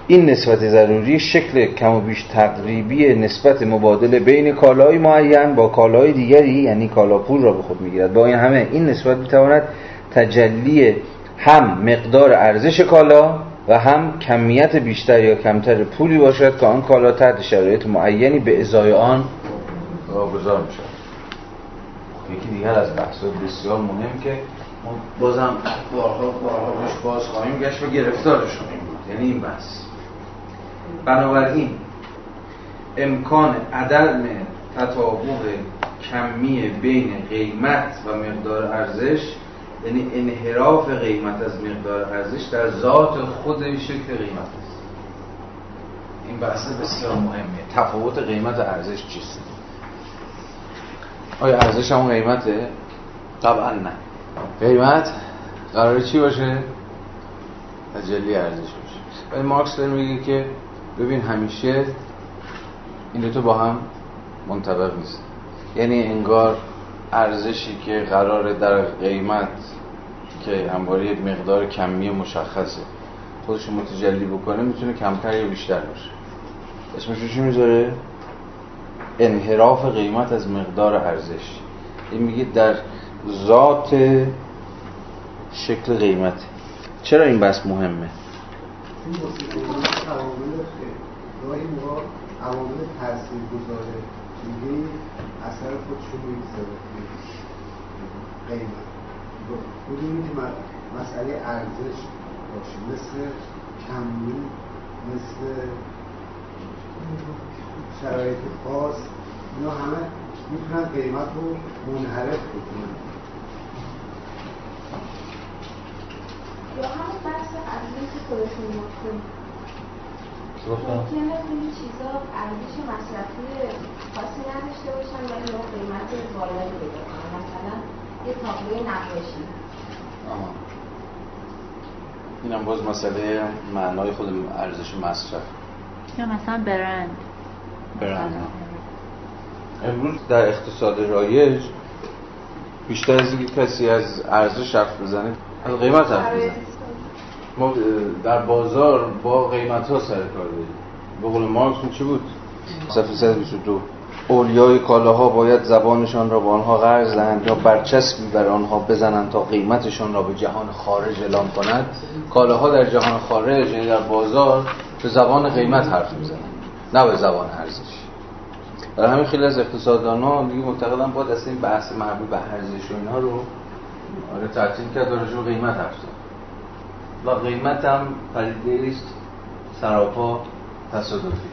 این نسبت ضروری شکل کم و بیش تقریبی نسبت مبادله بین کالای معین با کالای دیگری یعنی کالا پول را به خود می‌گیرد. با این همه این نسبت می‌تواند تجلی هم مقدار ارزش کالا و هم کمیت بیشتر یا کمتر پولی باشد که آن کالا تحت شرایط معینی به ازای آن واگذار می شود یکی دیگر از بحث بسیار مهم که ما بازم بارها بارها روش باز خواهیم گشت و گرفتارش خواهیم بود. یعنی این بحث. بنابراین امکان عدم تطابق کمی بین قیمت و مقدار ارزش یعنی انحراف قیمت از مقدار ارزش در ذات خود شکل قیمت است. این بحث بسیار مهمه تفاوت قیمت و ارزش چیست؟ آیا ارزش همون قیمته؟ طبعا نه. قیمت قراره چی باشه؟ تجلی ارزش باشه. ولی مارکس داره میگه که ببین همیشه این تو با هم منطبق نیست یعنی انگار ارزشی که قراره در قیمت که همواره یک مقدار کمی مشخصه خودش متجلی بکنه می‌تونه کمتر یا بیشتر باشه اسمش چی می‌ذاره؟ انحراف قیمت از مقدار ارزش این میگه در ذات شکل قیمت چرا این بحث مهمه؟ گاهی موقع عوامل تاثیر گذاره میگه اثر خودشون می‌گذاره. قیمت. بودیم که مسئله ارزش باشه. مثل کمی مثل شرایط خاص اینا همه می‌تونن قیمت رو منحرف بکنن. یا همون بحث ارزش که ممکنه خیلی چیزا ارزش مصرفی خاصی نداشته باشن ولی با قیمت بالایی پیدا کنن مثلا یه تابلوی نقاشی. اینم باز مسئله معنای خود ارزش مصرف. یا مثلا برند. برند. امروز در اقتصاد رایج بیشتر از اینکه کسی از ارزش حرف بزنه از قیمت حرف بزنه. ما در بازار با قیمت ها سر کار داریم. به قول مارکس چی بود؟ صفحه 122 اولیای کالاها باید زبانشان را به آنها قرض دهند یا برچسبی بر آنها بزنند تا قیمتشان را به جهان خارج اعلام کند. کالاها در جهان خارج یعنی در بازار به زبان قیمت حرف می‌زنند نه به زبان ارزش. در همین خیلی از اقتصاددان ها دیگه معتقدن باید اصلا این بحث مربوط به ارزش و اینها رو آره تعطیل کرد و قیمت حرف و قیمت هم پدیده سراپا تصادفی.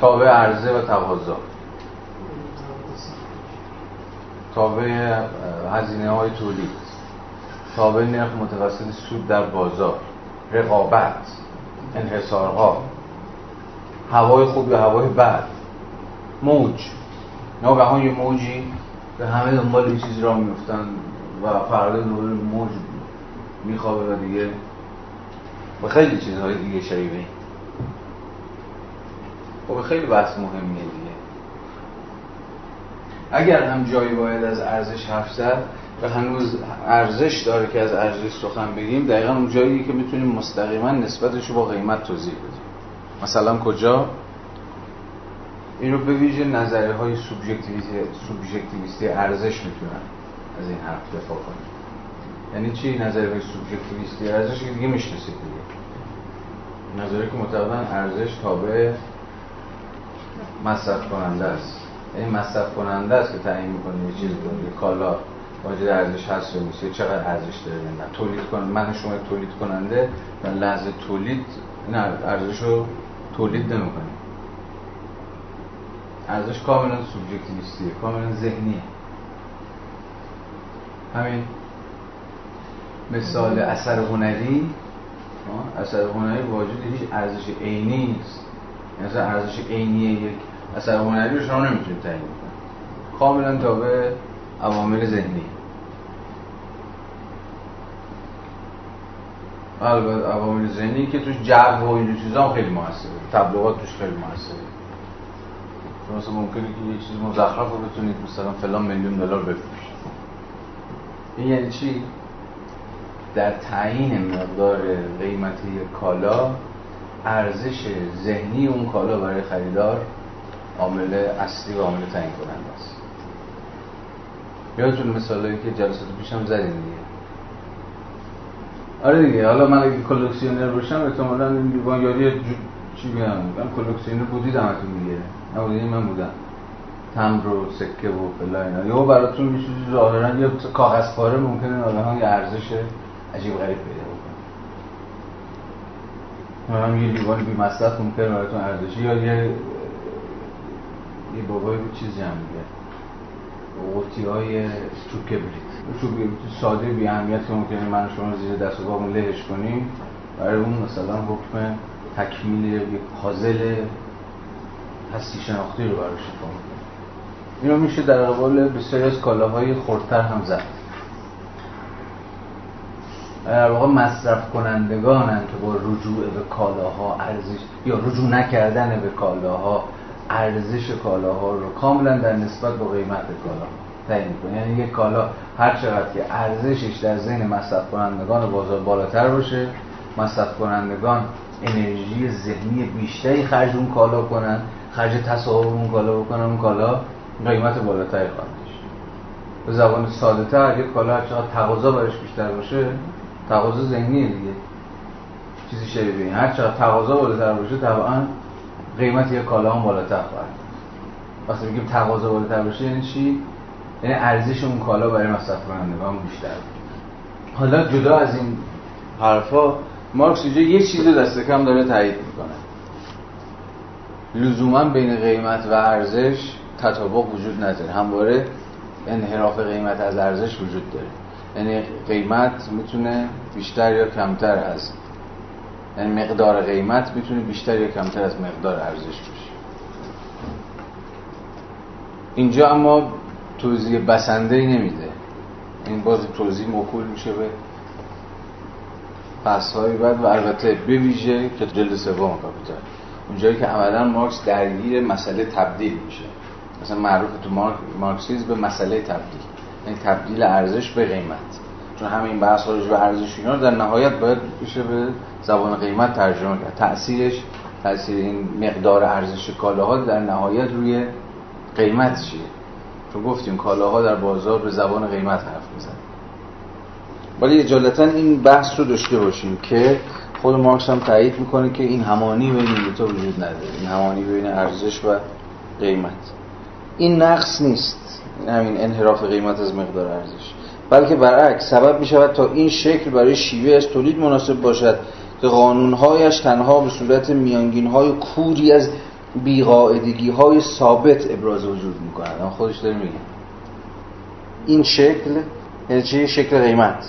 تابع عرضه و تقاضا. تابع هزینه های تولید. تابع نرخ متوسط سود در بازار. رقابت انحصارها. هوای خوب یا هوای بد. موج. ناگهان یه موجی به همه دنبال یه چیزی را میفتن و فردا دوباره موج میخوابه و دیگه و خیلی چیزهای دیگه شریبه خب خیلی بحث مهمیه دیگه. اگر هم جایی باید از ارزش حرف زد و هنوز ارزش داره که از ارزش سخن بگیم دقیقا اون جایی که می‌تونیم مستقیما نسبتش رو با قیمت توضیح بدیم. مثلا کجا؟ این رو به ویژه نظریه های سوبژکتیویستی ارزش می‌تونن از این حرف دفاع کنیم یعنی چی نظریه سوبژکتیویستی؟ ارزش که دیگه می‌شناسید دیگه. نظریه که معتقدن ارزش تابع مصرف کننده است. یعنی مصرف کننده است که تعیین می‌کنه یه چیز یه کالا واجد ارزش هست یا نیست چقدر ارزش داره نه. تولید کن من شما تولید کننده در لحظه تولید این ارزش رو تولید نمی‌کنه. ارزش کاملا سوبژکتیویستیه کاملا ذهنیه. همین. مثال اثر هنری اثر هنری واجد هیچ ارزش عینی نیست. یعنی ارزش عینی یک اثر هنری رو شما نمی‌تونید تعیین کنید. کاملا تابع عوامل ذهنی. البته عوامل ذهنی که توش جو و این چیزا خیلی موثره. تبلیغات توش خیلی موثره. مثلا ممکنه که یه چیز مزخرف رو بتونید مثلا فلان میلیون دلار بفروشید. این یعنی چی؟ در تعیین مقدار قیمتی کالا ارزش ذهنی اون کالا برای خریدار عامل اصلی و عامل تعیین کننده است. یادتون مثالی که جلسات پیشم زدیم دیگه. آره دیگه حالا من اگه کلکسیونر باشم احتمالاً این دیوان یاری چی میگم؟ من کلکسیونر بودید همتون دیگه. نبودید من بودم. تمبر و سکه و فلا اینا. یا براتون میشه ظاهرا یه کاغذ پاره ممکنه ناگهان یه ارزش عجیب غریب پیدا بکنه هم یه لیوان بی مصرف ممکنه براتون ارزشی یا یه یه بابای چیزی هم میگه. قوطی های تو کبریت تو ساده بی اهمیت که ممکنه من شما زیر دست و لهش کنیم برای اون مثلا حکم تکمیل یک پازل هستی شناختی رو براش افا این رو میشه در قبال بسیاری از کالاهای خردتر هم زد. در واقع مصرف کنندگانن که با رجوع به کالاها ارزش یا رجوع نکردن به کالاها ارزش کالاها رو کاملا در نسبت با قیمت کالا تعیین کنه یعنی یک کالا هر چقدر که ارزشش در ذهن مصرف کنندگان بازار بالاتر باشه مصرف کنندگان انرژی ذهنی بیشتری خرج اون کالا کنن خرج تصاحب اون کالا بکنن اون کالا قیمت بالاتری خواهد به زبان ساده تر یک کالا هر چقدر تقاضا برش بیشتر باشه تقاضا ذهنیه دیگه. چیزی شبیه این. هر چقدر تقاضا بالاتر باشه طبعا قیمت یک کالا هم بالاتر خواهد وقتی میگیم تقاضا بالاتر باشه یعنی چی؟ یعنی ارزش اون کالا برای مصرف کنندگان بیشتر. حالا جدا از این حرفا مارکس اینجا یه چیز دست کم داره تایید می‌کنه. لزوما بین قیمت و ارزش تطابق وجود نداره. همواره انحراف قیمت از ارزش وجود داره. یعنی قیمت می‌تونه بیشتر یا کمتر از یعنی مقدار قیمت می‌تونه بیشتر یا کمتر از مقدار ارزش باشه اینجا اما توضیح بسنده ای نمیده. این باز توضیح موکول میشه به پس بعد و البته بویژه که جلد سوم کاپیتال اونجایی که عملا مارکس درگیر مسئله تبدیل میشه. مثلا معروف تو مارک... مارکسیزم به مسئله تبدیل. یعنی تبدیل ارزش به قیمت. چون همین بحث ها به ارزش اینا در نهایت باید بشه به زبان قیمت ترجمه کرد. تاثیرش تاثیر این مقدار ارزش کالاها در نهایت روی قیمت چیه؟ چون گفتیم کالاها در بازار به زبان قیمت حرف میزن ولی اجالتا این بحث رو داشته باشیم که خود مارکس هم تایید می‌کنه که این همانی بین این تا وجود نداره. این همانی بین ارزش و قیمت. این نقص نیست. همین انحراف قیمت از مقدار ارزش. بلکه برعکس سبب می شود تا این شکل برای شیوه از تولید مناسب باشد که قانونهایش تنها به صورت میانگین های کوری از بیقاعدگی های ثابت ابراز وجود می‌کنند خودش داره میگه. این شکل یعنی چه شکل قیمت.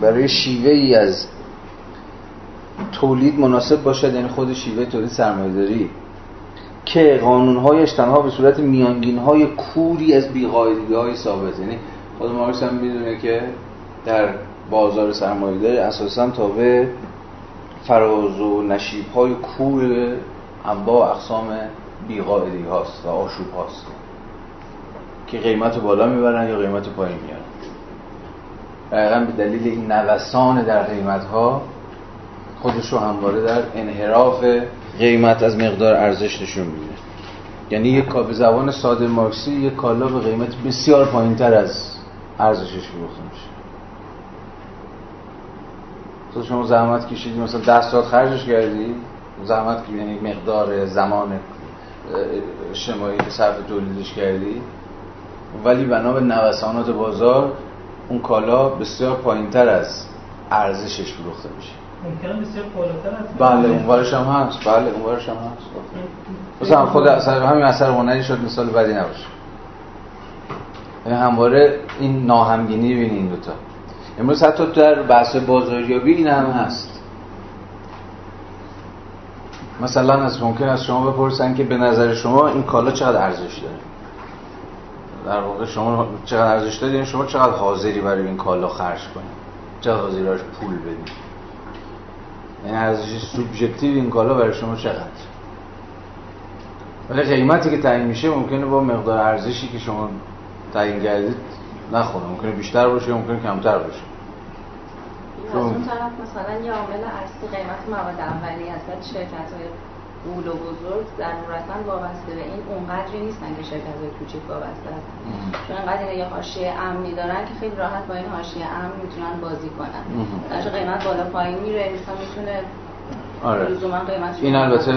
برای شیوه ای از تولید مناسب باشد یعنی خود شیوه تولید سرمایه داری که قانونهایش تنها به صورت میانگین های کوری از بیقاعدگی های ثابت. یعنی خود مارکس هم می‌دونه که در بازار سرمایه داری اساسا به فراز و نشیب های کور انواع اقسام بیقاعدگی هاست و آشوب هاست که قیمت بالا می‌برن یا قیمت پایین میارن دقیقا به دلیل این نوسان در قیمت ها خودش رو همواره در انحراف قیمت از مقدار ارزش نشون میده. یعنی یک به زبان ساده مارکسی یک کالا به قیمت بسیار پایین تر از ارزشش فروخته میشه. تو شما زحمت کشیدی مثلا 10 ساعت خرجش کردی زحمت یعنی مقدار زمان اجتماعی که صرف تولیدش کردی. ولی بنا به نوسانات بازار اون کالا بسیار پایین تر از ارزشش فروخته میشه. ممکنه بسیار بالاتر از بله اونورش هم هست. بله اونورش هم هست. مثلا خود اثر همین اثر هنری شد مثال بدی نباشه. یعنی همواره این ناهمگینی بین این دوتا امروز حتی در بحث بازاریابی این هم هست. مثلا از ممکن از شما بپرسن که به نظر شما این کالا چقدر ارزش داره؟ در واقع شما چقدر ارزش داره یعنی شما چقدر حاضری برای این کالا خرج کنید؟ چقدر حاضری براش پول بدید؟ یعنی ارزش سوبژکتیو این کالا برای شما چقدر؟ ولی قیمتی که تعیین میشه ممکنه با مقدار ارزشی که شما تعیین کردید نخوره. ممکنه بیشتر باشه ممکنه کمتر باشه. از اون طرف مثلا یه عامل اصلی قیمت مواد اولیه هست ولی شرکت های بول و بزرگ ضرورتا وابسته به این اونقدری نیستن که شرکت های کوچیک وابسته هستن. چون انقدر اینا یه حاشیه امنی دارن که خیلی راحت با این حاشیه امن می‌تونن بازی کنن. در قیمت بالا پایین میره انسان می‌تونه آره. قیمت این البته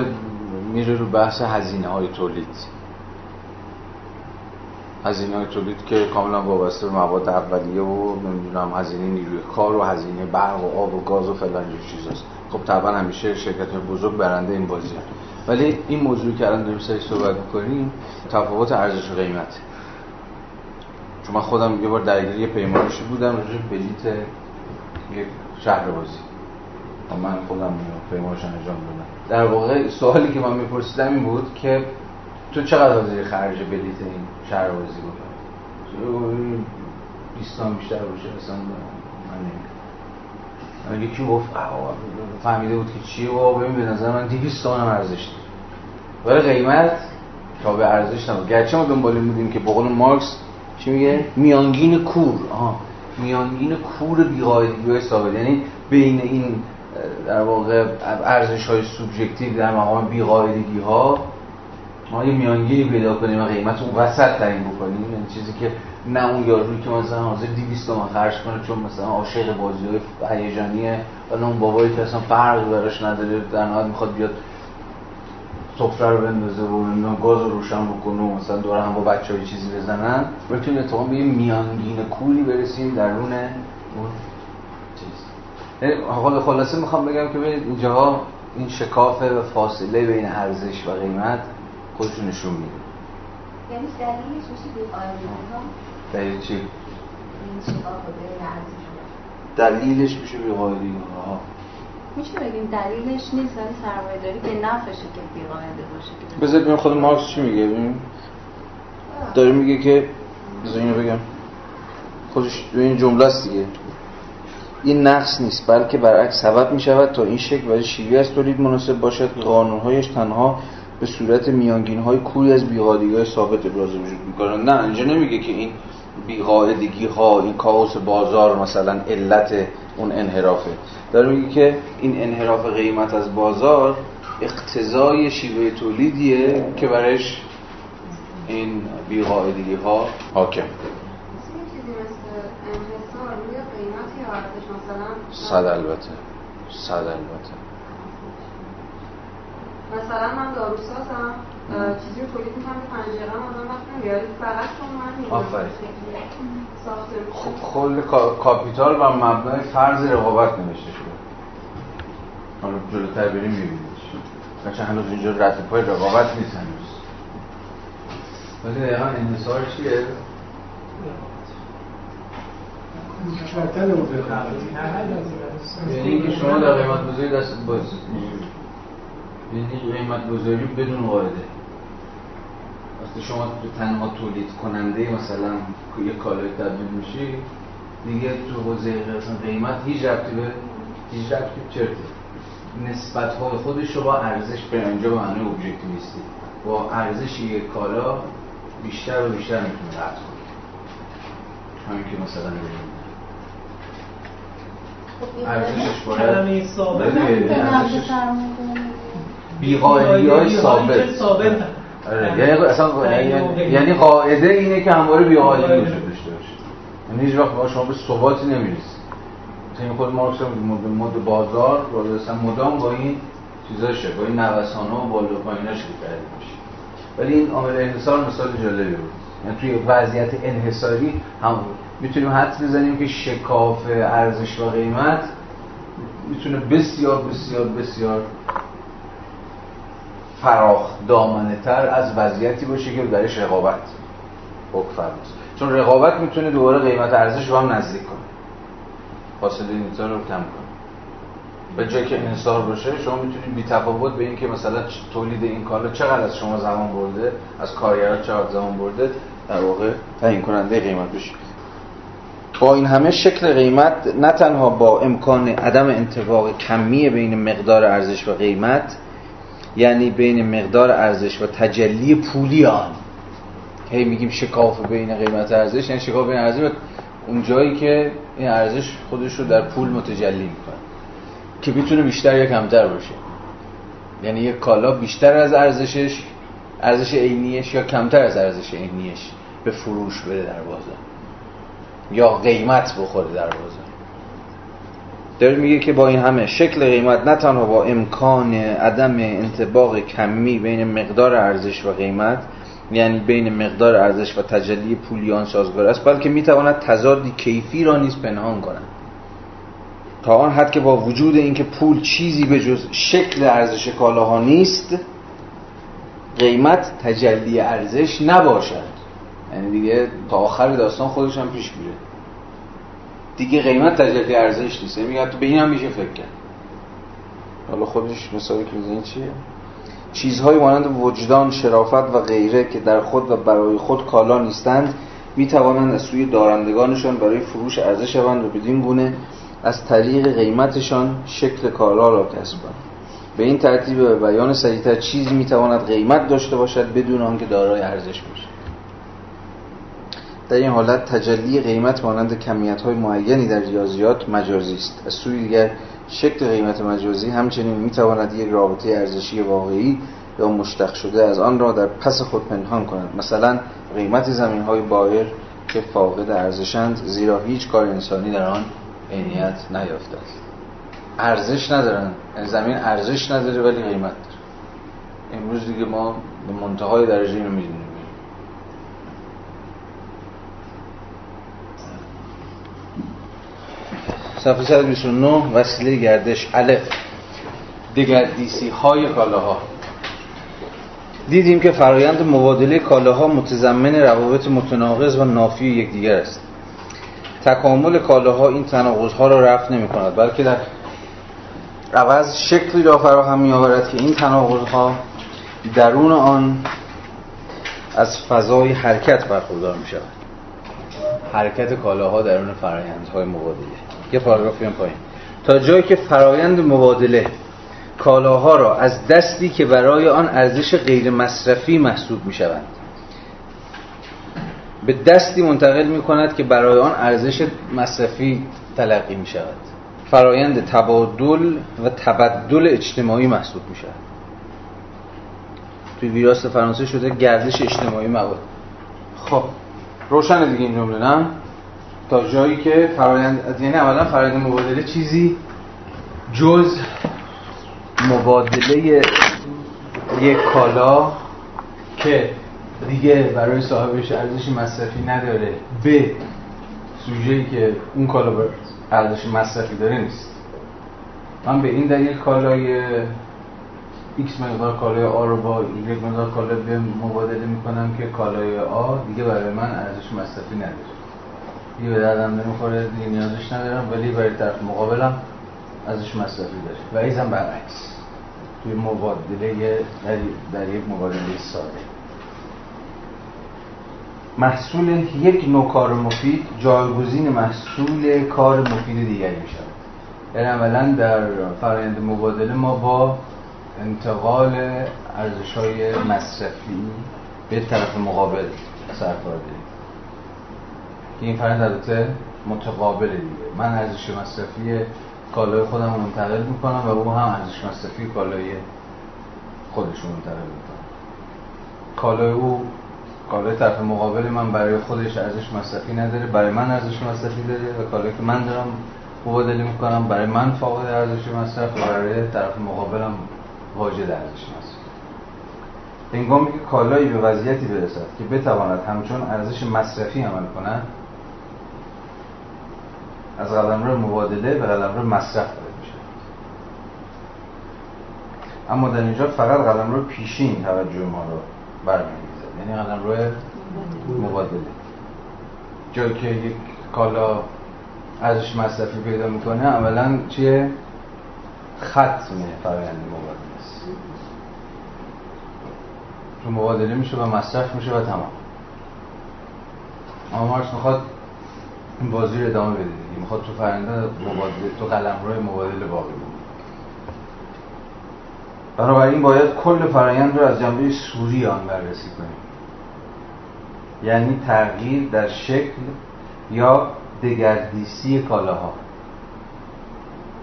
میره. رو بحث هزینه های تولید. هزینه های تولید که کاملا وابسته به مواد اولیه و نمی‌دونم هزینه نیروی کار و هزینه برق و آب و گاز و فلان چیزاست. خب طبعا همیشه شرکت بزرگ برنده این بازی ولی این موضوعی که الان داریم سری صحبت می‌کنیم تفاوت ارزش و قیمت. چون من خودم یه بار درگیری پیمانشی بودم راجع بلیت یک شهر بازی. من خودم پیمانش انجام دادم. در واقع سوالی که من میپرسیدم این بود که تو چقدر حاضری خرج بلیت این شهر بازی بکنی؟ 20 بیشتر باشه اصلا من یکی گفت؟ فهمیده بود که چیه و ببین به نظر من 200 تومن ارزش ولی قیمت تا به ارزش نبود. گرچه ما دنبال بودیم که بقول مارکس چی میگه؟ میانگین کور. آها میانگین کور بیقاعدگی های ثابت یعنی بین این در واقع ارزش های سوبژکتیو در مقام بیقاعدگی ها ما یه میانگینی پیدا کنیم و قیمت اون وسط تعیین بکنیم. یعنی چیزی که نه اون یارویی که مثلا حاضر 200 تومن خرج کنه چون مثلا عاشق بازی های هیجانیه و اون بابایی که اصلا فرق براش نداره در نهایت می‌خواد بیاد سفره رو بندازه و گاز رو روشن بکنه و مثلا دور هم با بچه های چیزی بزنن. بتونیم اتفاقا به یه میانگین کولی برسیم درون اون چیز. خلاصه می‌خوام بگم که ببینید اینجاها این شکاف و فاصله بین ارزش و قیمت خودشون نشون میده. یعنی دلیلش میشه دلیل چی؟ این ارزش دلیلش میشه بیقاعدگی ها میشه بگیم دلیلش نیست ولی سرمایه داری به نفعشه که بیقاعده باشه که بذار ببین خود مارکس چی میگه. ببین. داره میگه که بذار اینو بگم. خودش این جمله است دیگه. این نقص نیست بلکه برعکس سبب می شود تا این شکل و شیوه از تولید مناسب باشد. که قانونهایش تنها به صورت میانگین های کوری از بیقاعدگی های ثابت ابراز وجود می‌کنن نه اینجا نمیگه که این بیقاعدگی ها این کاوس بازار مثلا علت اون انحرافه. داره میگه که این انحراف قیمت از بازار اقتضای شیوه تولیدیه که برش این بیقاعدگی ها حاکم. صد البته. صد البته. مثلا من داروسازم چیزی رو تولید می‌کنم به پنجره آدم وقت نمیاره فقط چون من آفرین. خب کل کا- کاپیتال بر مبنای فرض رقابت نوشته شده. حالا جلوتر بریم میبینیش بچه هنوز اینجا رد پای رقابت نیست هنوز. ولی دقیقا انحصار چیه؟ یعنی اینکه شما در قیمت گذاری دست باز یعنی قیمت گذاری بدون قاعده. وقتی شما تو تنها تولید کننده مثلا یه کالای تبدیل میشی دیگه تو حوزه مثلا قیمت هیچ ربطی به هیچ ربطی چرته نسبت های خودش رو با ارزش به اینجا به معنی ابژکتیویستی با ارزش یک کالا بیشتر و بیشتر می‌تونه رفت کنه همین که مثلا ببینید ارزشش باید بیقاعدگی های ثابت ثابت. آره، یعنی اصلا یعنی- یعنی قاعده اینه که همواره بیقاعدگی وجود داشته باشه. یعنی هیچ وقت شما به ثباتی نمی‌رسید مثلا این خود مارکس مد, مد بازار اصلا مدام با این چیزاشه با این نوسان ها و بالا و پاییناش که کرده میشه. ولی این عامل انحصار مثال جالبی بود. یعنی توی وضعیت انحصاری هم می‌تونیم حدس بزنیم که شکاف ارزش و قیمت می‌تونه بسیار بسیار بسیار فراخ دامنه تر از وضعیتی باشه که درش رقابت حکم چون رقابت می‌تونه دوباره قیمت ارزش رو هم نزدیک کنه. فاصله اینتا رو کم کنه. به جای که انحصار باشه شما می‌تونید بی تفاوت به این که مثلا تولید این کالا چقدر از شما زمان برده از کارگرها چقدر زمان برده در واقع تعیین کننده قیمت بشه. با این همه شکل قیمت نه تنها با امکان عدم انطباق کمی بین مقدار ارزش و قیمت یعنی بین مقدار ارزش و تجلی پولی آن. هی میگیم شکاف بین قیمت ارزش یعنی شکاف بین ارزش اون جایی که این ارزش خودش رو در پول متجلی می‌کنه که می‌تونه بیشتر یا کمتر باشه. یعنی یک کالا بیشتر از ارزشش ارزش عینیش یا کمتر از ارزش عینیش به فروش بره در بازار یا قیمت بخوره در بازار داره میگه که با این همه شکل قیمت نه تنها با امکان عدم انطباق کمی بین مقدار ارزش و قیمت یعنی بین مقدار ارزش و تجلی پولیان سازگار است بلکه می‌تواند تضادی کیفی را نیز پنهان کند. تا آن حد که با وجود اینکه پول چیزی به جز شکل ارزش کالاها نیست قیمت تجلی ارزش نباشد. یعنی دیگه تا آخر داستان خودش هم پیش میره. دیگه قیمت تجلی ارزش نیست. یعنی میگه تو به این هم میشه فکر کرد. حالا خودش مثالی که می‌زنی چیه؟ چیزهایی مانند وجدان شرافت و غیره که در خود و برای خود کالا نیستند می توانند از سوی دارندگانشان برای فروش عرضه شوند و بدین گونه از طریق قیمتشان شکل کالا را کسب کنند. به این ترتیب بیان سریعتر چیزی می تواند قیمت داشته باشد بدون آنکه دارای ارزش باشد. در این حالت تجلی قیمت مانند کمیت های معینی در ریاضیات مجازی است. از سوی دیگر شکل قیمت مجازی همچنین می تواند یک رابطه ارزشی واقعی یا مشتق شده از آن را در پس خود پنهان کند. مثلا قیمت زمین های بایر که فاقد ارزشند زیرا هیچ کار انسانی در آن عینیت نیافته است. ارزش ندارن. زمین ارزش نداره ولی قیمت داره. امروز دیگه ما به منتهای درجه اینو می‌دونیم. صفحه 129 وسیله گردش الف. دگردیسی های کالاها. دیدیم که فرایند مبادله کالاها متضمن روابط متناقض و نافی یکدیگر است. تکامل کالاها این تناقضها را رفع نمی کند بلکه در عوض شکلی را فراهم می آورد که این تناقضها درون آن از فضای حرکت برخوردار می شود حرکت کالاها درون فرایندهای مبادله. یه پاراگراف پایین. تا جایی که فرایند مبادله کالاها را از دستی که برای آن ارزش غیر مصرفی محسوب می شوند به دستی منتقل می کند که برای آن ارزش مصرفی تلقی می شود فرایند تبادل و تبدل اجتماعی محسوب می شود توی ویراست فرانسه شده گردش اجتماعی مواد. خب روشن دیگه این جمله نه؟ تا جایی که فرایند یعنی اولا فرایند مبادله چیزی؟ جز مبادله یک کالا که دیگه برای صاحبش ارزش مصرفی نداره به سوژه‌ای که اون کالا ارزش مصرفی داره نیست. من به این دلیل کالای x مقدار کالای آ رو با یک مقدار کالا به مبادله می‌کنم که کالای آ دیگه برای من ارزش مصرفی نداره. دیگه به دردم نمی‌خوره دیگه نیازش ندارم. ولی برای طرف مقابلم ارزش مصرفی داره. و ایزم برعکس. توی مبادله در, یک مبادله ساده. محصول یک نوع کار مفید جایگزین محصول کار مفید دیگری می شود یعنی عملا در فرآیند مبادله ما با انتقال ارزش های مصرفی به طرف مقابل سرکار داریم که این فرآیند البته متقابل دیگه. من ارزش مصرفی کالای خودم رو منتقل می‌کنم و او هم ارزش مصرفی کالای خودش رو منتقل می‌کنم کالای او کالای طرف مقابل من برای خودش ارزش مصرفی نداره برای من ارزش مصرفی داره و کالایی که من دارم مبادله می‌کنم برای من فاقد ارزش مصرف و برای طرف مقابلم واجد ارزش مصرف هنگامی که کالایی به وضعیتی برسد که بتواند همچون ارزش مصرفی عمل کند از قلمرو مبادله به قلمرو مصرف وارد میشه. اما در اینجا فقط قلمرو پیشین توجه ما رو برمیگیزه یعنی قلمرو مبادله. جایی که یک کالا ارزش مصرفی پیدا می‌کنه اولا چیه؟ ختم فرآیند مبادله است. چون مبادله میشه و مصرف میشه و تمام. اما مارکس می‌خواد این بازی رو ادامه بده می‌خواد تو فرنده مبادله تو قلم روی مبادله باقی بود بنابراین باید کل فرایند رو از جنبه سوری آن بررسی کنیم. یعنی تغییر در شکل یا دگردیسی کالاها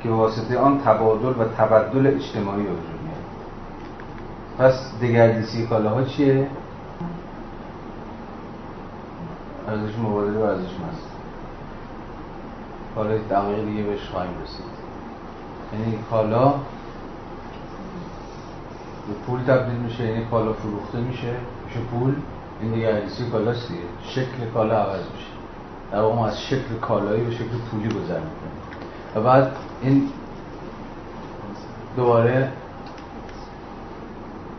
که واسطه آن تبادل و تبدل اجتماعی وجود میاد. پس دگردیسی کالاها چیه؟ ارزش مبادله و ارزش مصرف حالا دقیق دیگه بهش خواهیم رسید. یعنی کالا به پول تبدیل میشه یعنی کالا فروخته میشه میشه پول. این دیگه علیسی کالا دیگه شکل کالا عوض میشه. در واقع از شکل کالایی به شکل پولی گذر می‌کنه و بعد این دوباره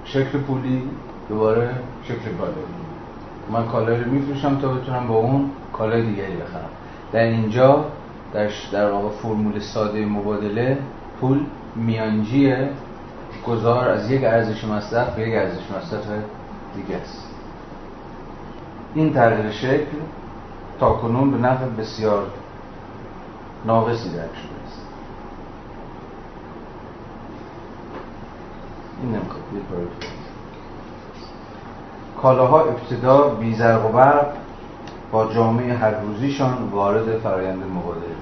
شکل پولی دوباره شکل کالایی. من کالایی رو میفروشم تا بتونم با اون کالای دیگری بخرم. در اینجا در در واقع فرمول ساده مبادله پول میانجی گذار از یک ارزش مصرف به یک ارزش مصرف دیگه است. این تغییر شکل تا کنون به نفع بسیار ناقصی درک شده است. این نمی‌خواد کالاها ابتدا بی و برق با جامعه هر روزیشان وارد فرایند مبادله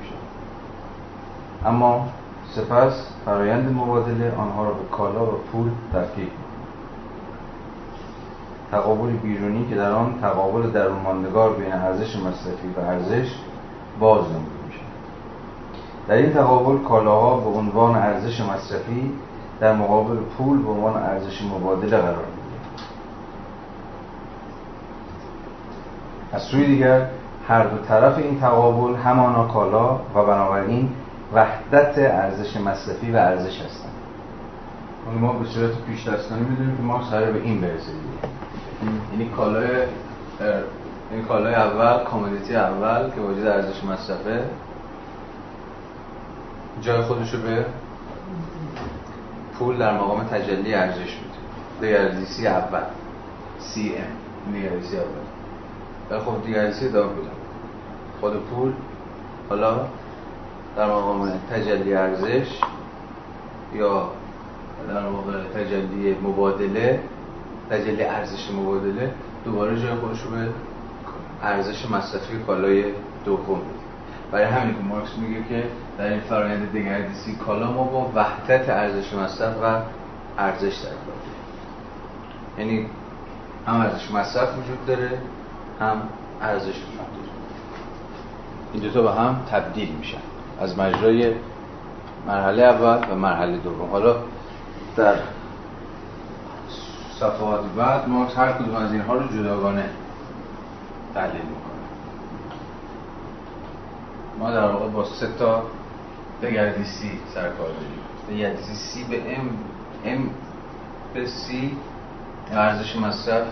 اما سپس فرایند مبادله آنها را به کالا و پول تفکیک تقابل بیرونی که در آن تقابل درون ماندگار بین ارزش مصرفی و ارزش باز نموده میشه در این تقابل کالاها به عنوان ارزش مصرفی در مقابل پول به عنوان ارزش مبادله قرار میده از سوی دیگر هر دو طرف این تقابل همانا کالا و بنابراین وحدت ارزش مصرفی و ارزش هستند ما به صورت پیش دستانی می‌دونیم که ما سر به این برسه یعنی کالای این کالای اول کامودیتی اول که وجود ارزش مصرفه جای خودشو به پول در مقام تجلی ارزش میده. دیگردیسی اول. سی ام دیگردیسی اول. ولی خب دیگردیسی ادامه بودم خود پول حالا در مقام تجلی ارزش یا در واقع تجلی مبادله تجلی ارزش مبادله دوباره جای خودش رو به ارزش مصرفی کالای دوم برای همین که مارکس میگه که در این فرآیند دگردیسی کالا ما با وحدت ارزش مصرف و ارزش در یعنی هم ارزش مصرف وجود داره هم ارزش وجود داره این دوتا به هم تبدیل میشن. از مجرای مرحله اول و مرحله دوم. حالا در صفحات بعد مارکس هر کدوم از اینها رو جداگانه تحلیل می‌کنه ما در واقع با سه تا دگردیسی سر کار داریم دگردیسی سی به ام ام به سی ارزش مصرف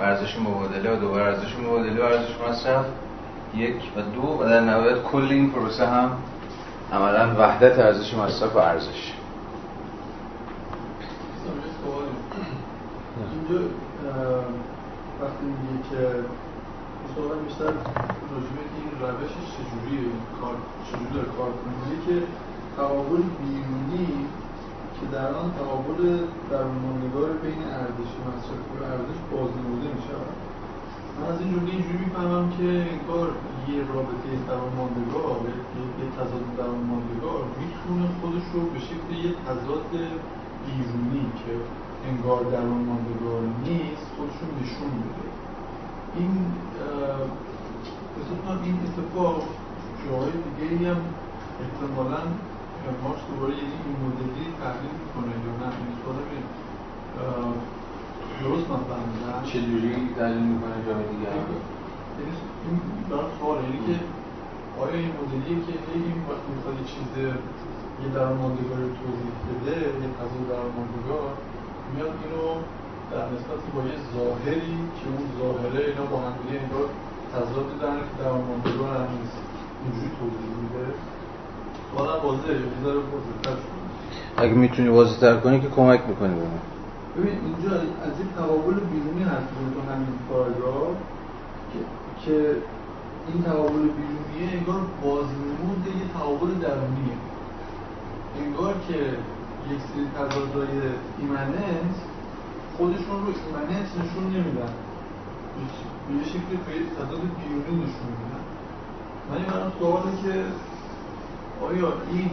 ارزش مبادله و دوباره ارزش مبادله و ارزش مصرف. یک و دو و در نهایت کل این پروسه هم عملا وحدت ارزش مصرف و ارزش. اینجا وقتی میگه که سوال بیشتر راجبه این روشش چجوریه کار چجوری داره کار کنه؟ که تقابل بیرونی که در آن تقابل درونماندگار بین ارزش مصرفی و ارزش بازنموده می شود من از این اینجوری می‌فهمم که انگار یه رابطه درونماندگار یه تضاد درونماندگار می‌تونه خودش رو به شکل یه تضاد بیرونی که انگار درونماندگار نیست خودش رو نشون بده. این احساس این اتفاق جاهای دیگه هم احتمالا مارکس دوباره یعنی این مدلی تحلیل می‌کنه یا نه این سوال درست من فهمیدم چجوری دلیل می‌کنه جای دیگه؟ یعنی این برای سوال یعنی که آیا این مدلیه که این وقتی می‌خواد یه چیز یه درماندگار توضیح بده یه تضاد درماندگار میاد اینو در نسبت با یه ظاهری که اون ظاهره اینا با هم دیگه انگار تضاد دارن که درماندگار هم نیست. اینجوری توضیح میده. سوالم واضحه یه واضح‌تر شد. اگه می‌تونی واضح تر کنی که کمک می‌کنی به من ببین اینجا از این تقابل بیرونی هست تو همین پاراگراف که, این تقابل بیرونیه انگار بازنمود یه تقابل درونیه. انگار که یک سری تضادهای ایمننس خودشون رو ایمننس نشون نمیدن. به یه شکلی به تضاد بیرونی نشون میدن. من این سواله که آیا این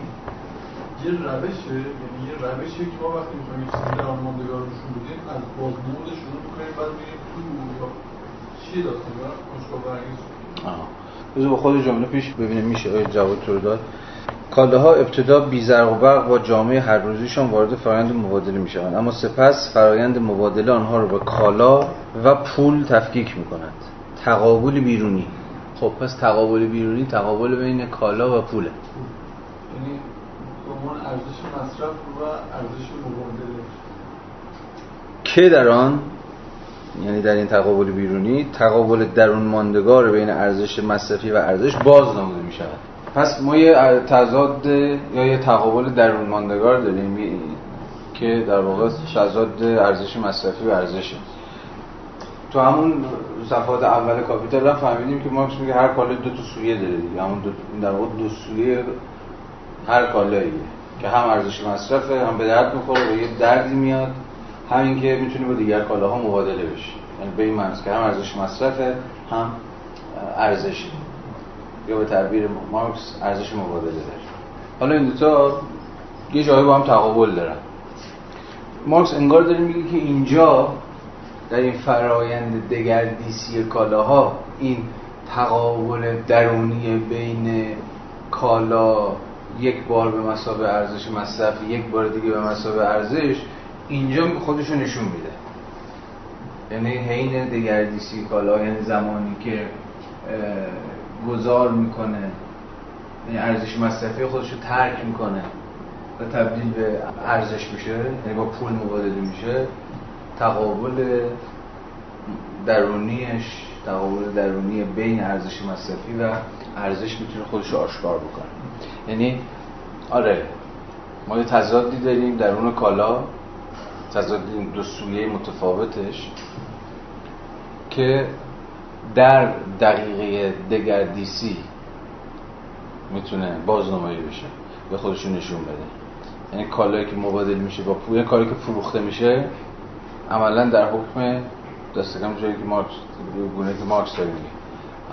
یه روشه یعنی یه روشه که ما وقتی می‌خوایم یه چیزی در ماندگار نشون بدیم از بازنمود شروع می‌کنیم بعد میریم تو یا چیه داستان؟ مشکل برانگیز بذار با خود جمله پیش ببینیم میشه آیا جواب تو رو داد. کاله ها ابتدا بی زرق و برق با جامعه هر روزیشان وارد فرایند مبادله می شوند اما سپس فرایند مبادله آنها رو به کالا و پول تفکیک می کند تقابل بیرونی. خب پس تقابل بیرونی تقابل بین کالا و پوله. یعنی ارزش مصرف و ارزش مبادله. که در آن یعنی در این تقابل بیرونی تقابل درون ماندگار بین ارزش مصرفی و ارزش باز نموده می شود پس ما یه تضاد یا یه تقابل درون ماندگار داریم که در واقع تضاد ارزش مصرفی و ارزشه تو همون صفحات اول کاپیتال هم فهمیدیم که مارکس میگه هر کالا دو تا سویه داره دیگه. همون دو در واقع دو سویه هر کالاییه که هم ارزش مصرفه هم به درد می‌خوره و یه دردی میاد. همین که می‌تونه با دیگر کالاها مبادله بشه یعنی به این معنی که هم ارزش مصرفه هم ارزش یا به تعبیر مارکس ارزش مبادله داره. حالا این دوتا یه جایی با هم تقابل دارن. مارکس انگار داره میگه که اینجا در این فرایند دگردیسی کالاها این تقابل درونی بین کالا یک بار به مسابقه ارزش مصرف یک بار دیگه به مسابقه ارزش اینجا خودشو نشون میده. یعنی حین دگردیسی کالا یعنی زمانی که گذار می‌کنه یعنی ارزش مصرفی خودش رو ترک می‌کنه و تبدیل به ارزش میشه یعنی با پول مبادله میشه. تقابل درونیش تقابل درونی بین ارزش مصرفی و ارزش می‌تونه خودش رو آشکار بکنه. یعنی آره ما یه تضادی داریم درون کالا تضاد دو سویه متفاوتش که در دقیقه دگردیسی می‌تونه بازنمایی بشه به خودشون نشون بده. یعنی کالایی که مبادل میشه با پول کاری که فروخته میشه عملا در حکم دستگم جایی که مارکس گونه که مارکس داره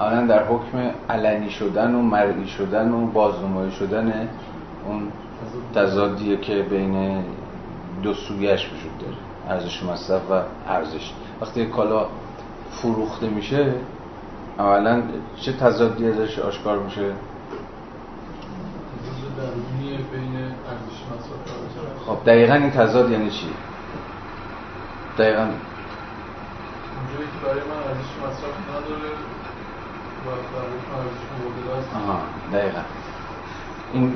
عملا در حکم علنی شدن و مرئی شدن و بازنمایی شدن اون تضادیه که بین دو سویش وجود داره ارزش مصرف و ارزش. وقتی کالا فروخته میشه اولا چه تضادی ازش آشکار میشه؟ خب دقیقا این تضاد یعنی چی؟ دقیقا. اونجایی که برای من ارزش مصرف نداره و برای من ارزش است آها دقیقا. این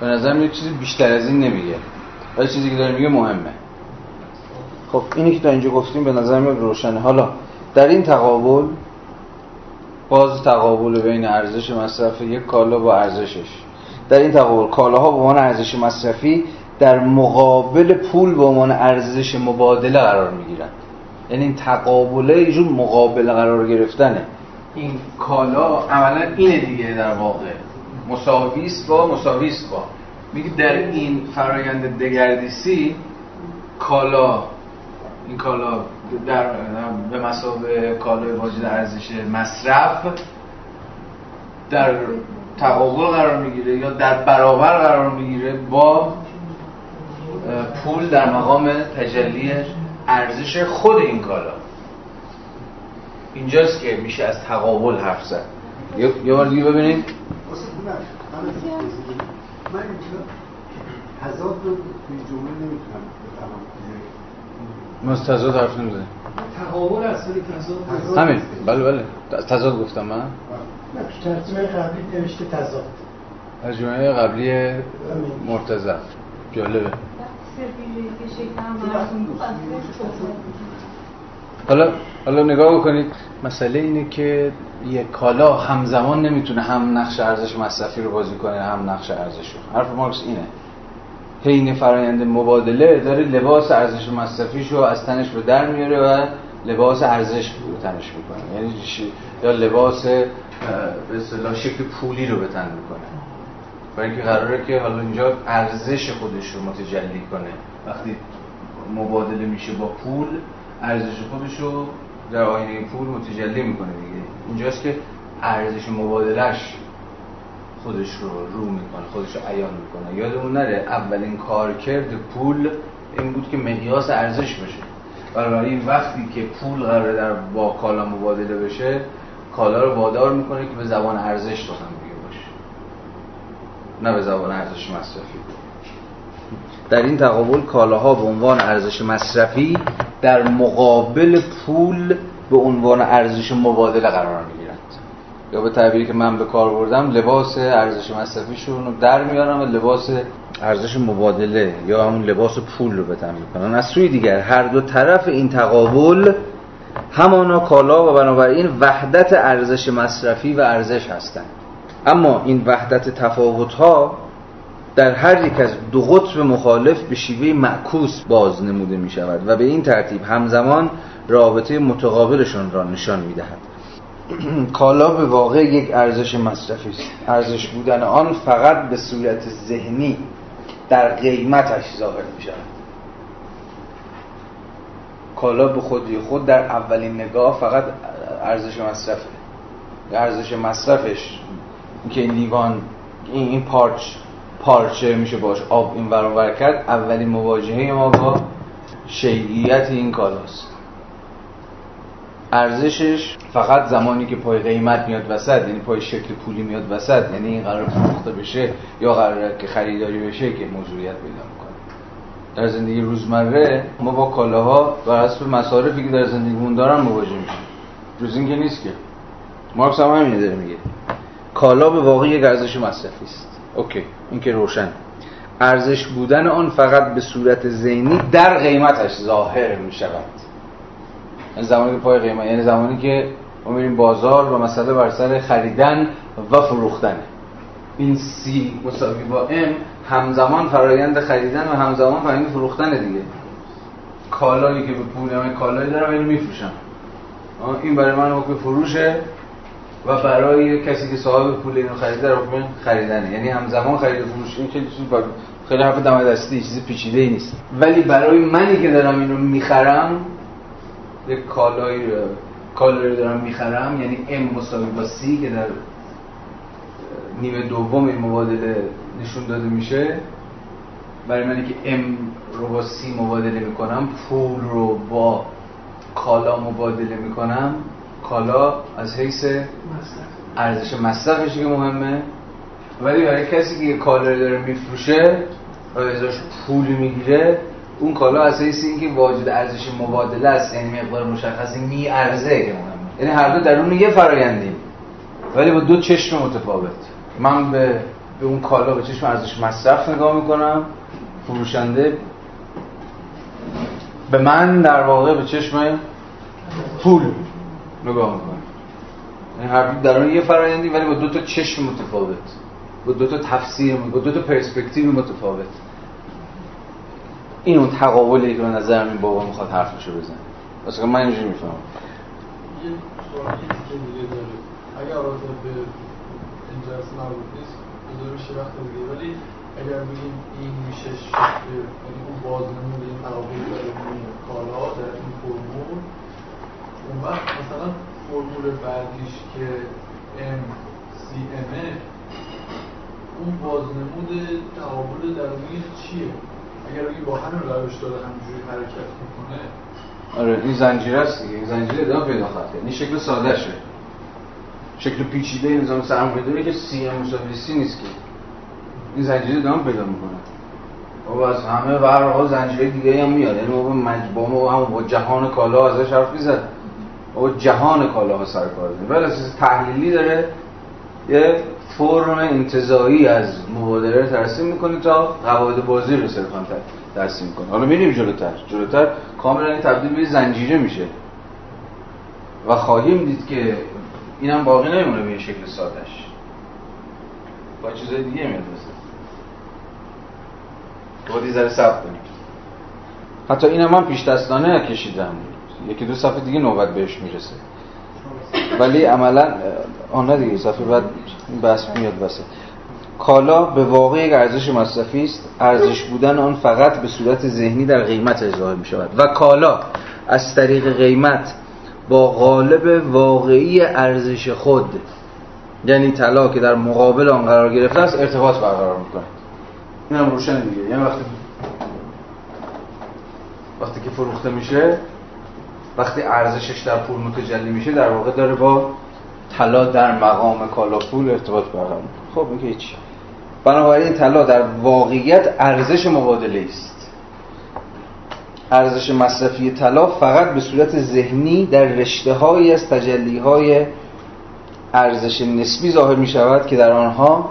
به نظر یه چیزی بیشتر از این نمیگه. ولی چیزی که داره میگه مهمه. خب اینی که تا اینجا گفتیم به نظر میاد روشنه. حالا در این تقابل باز تقابل بین ارزش مصرف یک کالا با ارزشش. در این تقابل کالاها به عنوان ارزش مصرفی در مقابل پول به عنوان ارزش مبادله قرار می‌گیرند یعنی این تقابله جور مقابل قرار گرفتنه. این کالا عملا اینه دیگه در واقع. مساویس با مساویس با. میگه در این فرایند دگردیسی کالا این کالا در به مسابقه کالای واجد ارزش مصرف در تقابل قرار می‌گیره یا در برابر قرار می‌گیره با پول در مقام تجلی ارزش خود این کالا. اینجاست که میشه از تقابل حرف زد. یه بار دیگه ببینید من اینجا تضاد رو توی جمله نمی‌تونم بفهمم. ما از تضاد حرف نمی‌زنیم. تقابل اصلی تضاد. همین. بله بله. تضاد گفتم من. نه تو ترجمه قبلی نوشته تضاد. ترجمه قبلی مرتضی. جالبه. حالا حالا نگاه بکنید. مسئله اینه که یک کالا همزمان نمی‌تونه هم نقش ارزش مصرفی رو بازی کنه هم نقش ارزش رو. حرف مارکس اینه. حین فرایند مبادله داره لباس ارزش مصرفیش رو از تنش به در میاره و لباس ارزش رو تنش می‌کنه. یعنی یا لباس به اصطلاح شکل پولی رو به تن می‌کنه. برای اینکه قراره که حالا اینجا ارزش خودش رو متجلی کنه. وقتی مبادله میشه با پول ارزش خودش رو در آینه پول متجلی می‌کنه دیگه. اینجاست که ارزش مبادلش خودش رو رو می‌کنه خودش رو عیان می‌کنه. یادمون نره اولین کارکرد پول این بود که مقیاس ارزش بشه این وقتی که پول قراره در با کالا مبادله بشه کالا رو وادار می‌کنه که به زبان ارزش سخن بگه باشه. نه به زبان ارزش مصرفی. در این تقابل کالاها به عنوان ارزش مصرفی در مقابل پول به عنوان ارزش مبادله قرار می‌گیرند یا به تعبیری که من به کار بردم لباس ارزش مصرفیشون رو در میارن و لباس ارزش مبادله یا همون لباس پول رو بتن می‌کنن از سوی دیگر هر دو طرف این تقابل همانا کالا و بنابراین وحدت ارزش مصرفی و ارزش هستند. اما این وحدت تفاوت ها در هر یک از دو قطب مخالف به شیوه معکوس باز نموده می شود و به این ترتیب همزمان رابطه متقابلشان را نشان می دهد کالا به واقع یک ارزش مصرفی است. ارزش بودن آن فقط به صورت ذهنی در قیمتش ظاهر می شود کالا به خودی خود در اولین نگاه فقط ارزش مصرفه. ارزش مصرفش که این لیوان این, پارچ پارچه میشه باش آب این ور کرد اولین مواجهه ما با شیعیت این کالاست. ارزشش فقط زمانی که پای قیمت میاد وسط یعنی پای شکل پولی میاد وسط یعنی این قرار فروخته بشه یا قرار که خریداری بشه که موضوعیت پیدا می‌کنه. در زندگی روزمره ما با کالاها بر حسب مصارفی که در زندگیمون دارن مواجه میشیم. جز این که نیست که. مارکس هم همینه داره میگه. کالا به واقع یک ارزش مصرفی است. اوکی این که روشن. ارزش بودن آن فقط به صورت ذهنی در قیمتش ظاهر می شود. یعنی زمانی که پای قیمت یعنی زمانی که ما بازار و مسئله بر سر خریدن و فروختن. این سی مساوی با ام همزمان فرایند خریدن و همزمان فرایند فروختن دیگه. کالایی که به پول من کالایی دارم اینو میفروشم. این برای من حکم فروشه. و برای کسی که صاحب پول اینو خریده حکم خریدنه. یعنی همزمان خرید و فروش این خیلی چیز خیلی حرف دم دستی چیز پیچیده ای نیست. ولی برای منی که دارم اینو می‌خرم یک کالایی کالایی دارم می‌خرم یعنی M مساوی با C که در نیمه دوم این مبادله نشون داده میشه. برای منی که M رو با C مبادله می‌کنم پول رو با کالا مبادله می‌کنم. کالا از حیث ارزش مصرفش که مهمه. ولی برای کسی که کالا رو داره میفروشه و ازش پول می‌گیره اون کالا از حیث اینکه واجد ارزش مبادله است یعنی مقدار مشخصی می ارزه که مهمه. یعنی هر دو درون یه فرایندیم ولی با دو چشم متفاوت. من به به اون کالا به چشم ارزش مصرف نگاه می‌کنم. فروشنده به من در واقع به چشم پول نگاه می‌کنه یعنی هر در یه فرایندی ولی با دو تا چشم متفاوت. با دو تا تفسیر با دو تا پرسپکتیو متفاوت. این اون تقابلی که به نظر این بابا می‌خواد حرفشو بزنه. واسه من اینجوری می‌فهمم. اگر البته به این جلسه مربوط نیست میشه وقت دیگه ولی اگر بگیم این میشه شکل یعنی اون بازنمون این تقابل داره کالا در این فرمول اون وقت مثلا فرمول بعدیش که ام سی امه اون بازنمود تقابل درونی چیه؟ اگر بگی با همین روش داره همینجوری حرکت می‌کنه. آره این زنجیره است دیگه. این زنجیره ادامه پیدا خواهد این شکل ساده شه. شکل پیچیده نظام سرمایه‌داری که سی ام مساوی سی نیست که. این زنجیره ادامه پیدا می‌کنه. و از همه ورها زنجیره دیگه هم میاد. یعنی ما با مجبور هم با جهان کالا ازش حرف می‌زد با جهان کالا ها سر کار داریم ولی اساس تحلیلی داره. یه فرم انتظایی از مبادله ترسیم می‌کنی تا قواعد بازی رو صرفا ترسیم می‌کنه حالا میریم جلوتر. جلوتر کاملا این تبدیل به زنجیره میشه. و خواهیم دید که اینم باقی نمیمونه به این شکل سادش با چیزای دیگه میاد باید ذره صبر کنیم حتی اینم من پیش دستانه کشیدم یکی دو صفحه دیگه نوبت بهش می‌رسه. ولی عملا آن دیگه صفحه بعد بحث میاد واسه کالا به واقع یک ارزش مصرفی است. ارزش بودن آن فقط به صورت ذهنی در قیمت ظاهر می شود و کالا از طریق قیمت با غالب واقعی ارزش خود یعنی طلا که در مقابل آن قرار گرفته است ارتباط برقرار می‌کنه این هم روشن دیگه. یعنی وقتی وقتی که فروخته میشه وقتی ارزشش در پول متجلی میشه در واقع داره با طلا در مقام کالا پول ارتباط برقرار خب که هیچ. بنابراین طلا در واقعیت ارزش مبادله است. ارزش مصرفی طلا فقط به صورت ذهنی در رشته هایی از تجلی های ارزش نسبی ظاهر می شود که در آنها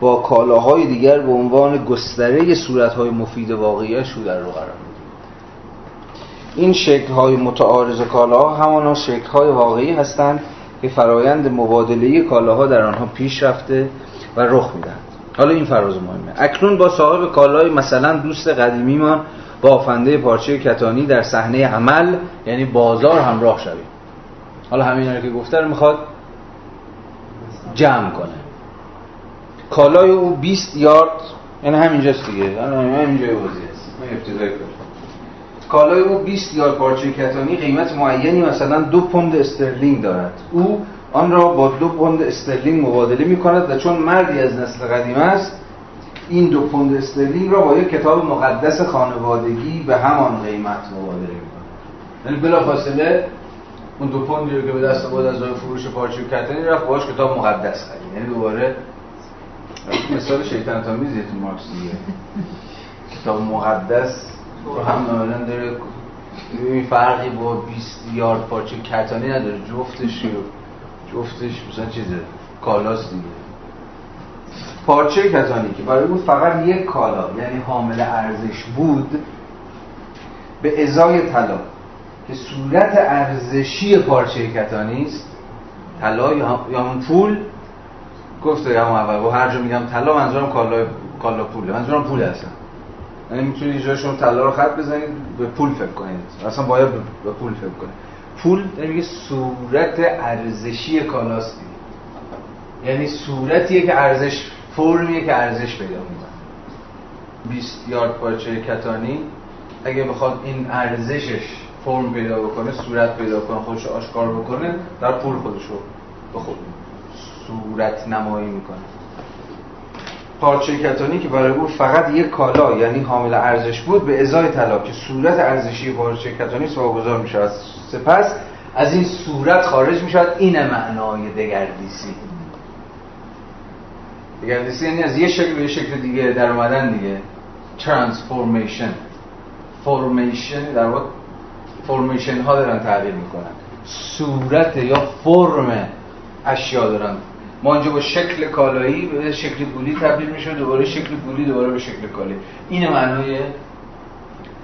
با کالاهای دیگر به عنوان گستره صورتهای مفید واقعیش رو در رو قرار این شکل های متعارض کالاها همانا شکل های واقعی هستند که فرایند مبادله کالاها در آنها پیش رفته و رخ می‌دهند. حالا این فراز مهمه. اکنون با صاحب کالای مثلا دوست قدیمیمان بافنده پارچه کتانی در صحنه عمل یعنی بازار همراه شویم. حالا همین رو که گفته رو می‌خواد جمع کنه. کالای او 20 یارد یعنی همینجاست دیگه. همینجای بازی هست. کالای او 20 یارد پارچه کتانی قیمت معینی مثلا دو پوند استرلینگ دارد. او آن را با دو پوند استرلینگ مبادله می کند و چون مردی از نسل قدیم است این دو پوند استرلینگ را با یک کتاب مقدس خانوادگی به همان قیمت مبادله می کند یعنی بلا فاصله اون دو پوندی رو که به دست بود از راه فروش پارچه کتانی رفت باهاش کتاب مقدس خرید. یعنی دوباره مثال شیطنت آمیزیه تو مارکس دیگه. کتاب مقدس هم ناملا داره این فرقی با 20 یارد پارچه کتانی نداره جفتش جفتش مثلا چیزه کالاست دیگه. پارچه کتانی که برای بود فقط یک کالا یعنی حامل ارزش بود به ازای طلا. که صورت ارزشی پارچه کتانی است طلا یا همون پول؟ گفته یا اول و هر جا میگم طلا منظورم کالا کالا پوله منظورم پول هستم یعنی می‌تونید جای شما طلا رو خط بزنید به پول فکر کنید. اصلا باید به پول فکر کنید. پول یعنی میگه صورت ارزشی کالاست یعنی صورتیه که ارزش فرمیه که ارزش پیدا می‌کنه. 20 یارد پارچه کتانی اگه بخواد این ارزشش فرم پیدا بکنه صورت پیدا کنه خودش آشکار بکنه در پول خودش رو به خود صورت نمایی می‌کنه. پارچه کتانی که برای او فقط یک کالا یعنی حامل ارزش بود به ازای طلا که صورت ارزشی پارچه کتانی واگذار می‌شود سپس از این صورت خارج می‌شود این معنای دگردیسی. دگردیسی یعنی از یه شکل به یه شکل دیگه در اومدن دیگه. ترانسفورمیشن فورمیشن در واقع فورمیشن ها دارن تغییر می‌کنن. صورت یا فرم اشیا دارن ما اینجا با شکل کالایی به شکل پولی تبدیل میشه دوباره شکل پولی دوباره به شکل کالایی این معنای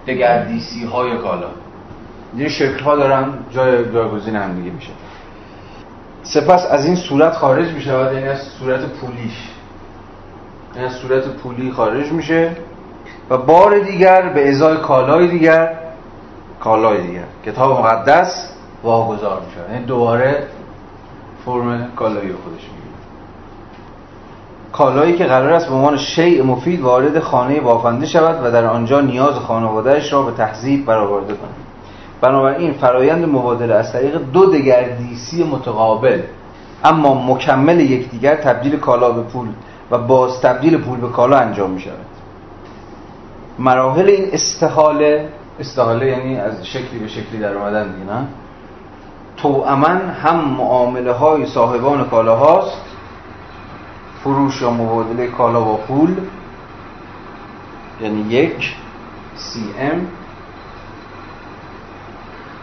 دگردیسی های کالا. این شکل ها دارن جای جایگزین هم دیگه میشه. سپس از این صورت خارج میشه یعنی از صورت پولیش. یعنی از صورت پولی خارج میشه و بار دیگر به ازای کالای دیگر کالای دیگر. کتاب مقدس واگذار میشه یعنی دوباره فرم کالایی خودش کالایی که قرار است به عنوان شیء مفید وارد خانه بافنده شود و در آنجا نیاز خانوادهش را به تهذیب برآورده کند. بنابراین فرایند مبادله از طریق دو دگردیسی متقابل اما مکمل یکدیگر تبدیل کالا به پول و باز تبدیل پول به کالا انجام می شود مراحل این استحاله استحاله یعنی از شکلی به شکلی در اومدن دیگه نه؟ توأمن هم معامله های صاحبان کالا هاست فروش یا مبادله کالا با پول یعنی یک سی ام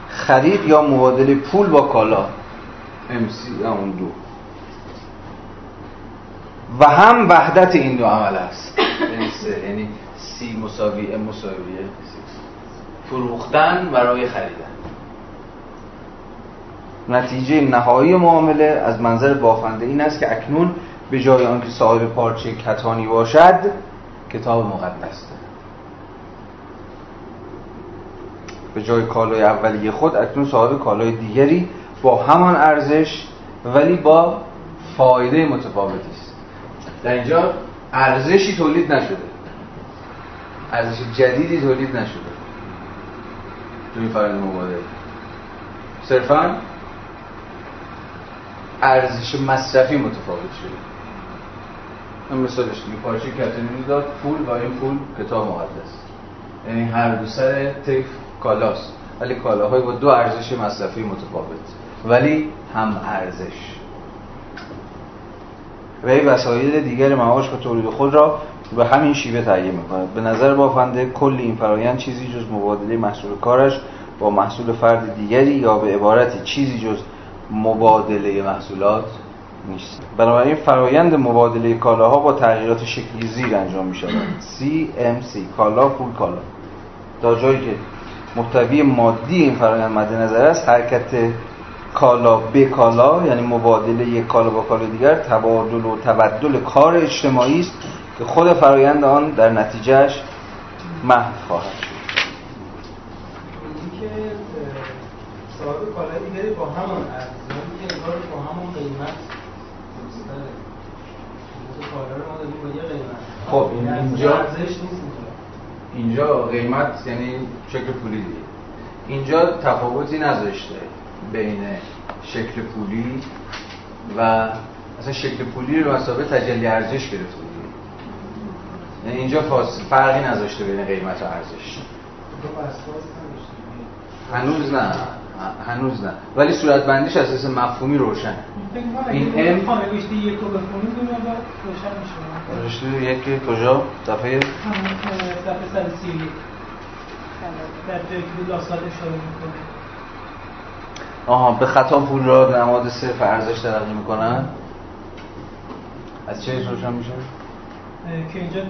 خرید یا مبادله پول با کالا ام سی اون دو. و هم وحدت این دو عمل است. یعنی یعنی سی مساوی ام مساویه فروختن برای خریدن. نتیجه نهایی معامله از منظر بافنده این است که اکنون به جای آنکه صاحب پارچه کتانی باشد کتاب مقدس به جای کالای اولیه خود اکنون صاحب کالای دیگری با همان ارزش ولی با فایده متفاوتی است. در اینجا ارزشی تولید نشده. ارزش جدیدی تولید نشده. تو این فرآیند مبادله. صرفا ارزش مصرفی متفاوت شده. مثالش دیگه پارچه کتانی داد پول و این پول کتاب مقدس. یعنی هر دو سر طیف کالاست. ولی کالاهای با دو ارزش مصرفی متفاوت. ولی هم ارزش. و این وسایل دیگر معاش و تولید خود را به همین شیوه تهیه می‌کند به نظر بافنده کل این فرایند چیزی جز مبادله محصول کارش با محصول فرد دیگری یا به عبارتی چیزی جز مبادله محصولات نیست. بنابراین فرایند مبادله کالاها با تغییرات شکلی زیر انجام می شود CMC کالا پول کالا. تا جایی که محتوی مادی این فرایند مد نظر است حرکت کالا به کالا یعنی مبادله یک کالا با کالا دیگر تبادل و تبدل کار اجتماعی است که خود فرایند آن در نتیجهش محو خواهد شد. صاحب کالای دیگری با همان ارزش که انگار با همون قیمت کالا رو ما دادیم با یه قیمت خب این یعنی اینجا ارزش نیست اینجا. قیمت یعنی شکل پولی دیگه. اینجا تفاوتی نذاشته بین شکل پولی و اصلا شکل پولی رو مسابقه تجلی ارزش گرفته دیگه یعنی اینجا فرقی نذاشته بین قیمت و ارزش. هنوز نه. هنوز نه. ولی صورت بندیش اساس مفهومی روشنه. این ام نوشته یک رو بخونیم روشن میشه. رشته یکی کجا؟ صفحه صفحه 131 در جایی که لاستاد اشاره می‌کنه. آها به خطا پول را نماد صرف ارزش تلقی می‌کنن؟ از چه روشن میشه؟ که اینجا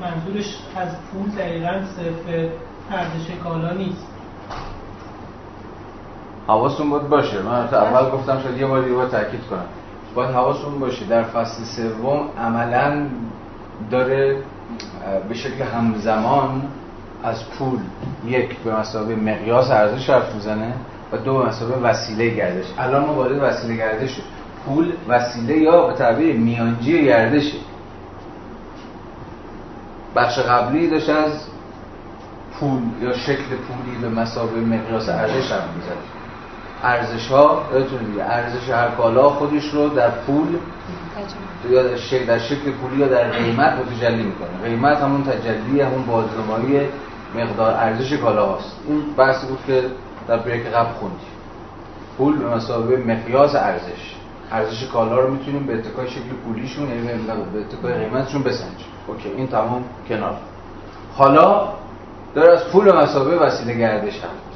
منظورش از پول دقیقا صرف ارزش کالا نیست. حواستون باید باشه. من تا اول گفتم شاید یه بار دیگه تاکید کنم. باید حواستون باشه. در فصل سوم عملا داره به شکل همزمان از پول یک به مسابقه مقیاس ارزش حرف می‌زنه و دو به مسابقه وسیله گردش. الان ما وارد وسیله گردش شد. پول وسیله یا به تعبیر میانجی گردشه. بخش قبلی داشت از پول یا شکل پولی به مسابقه مقیاس ارزش هم می‌زد. ارزش ها یادتون دیگه ارزش هر کالا خودش رو در پول یا در شکل, در شکل پولی یا در قیمت متجلی می‌کنه. قیمت همون تجلی همون بازنمایی مقدار ارزش کالا هاست این بحثی بود که در بریک قبل خوندیم. پول به مسابقه مقیاس ارزش. ارزش کالا رو می‌تونیم به اتکای شکل پولیشون یعنی به اتکای قیمتشون بسنجیم. اوکی. این تمام کنار. حالا داره از پول به مسابقه وسیله گردش می‌زنه.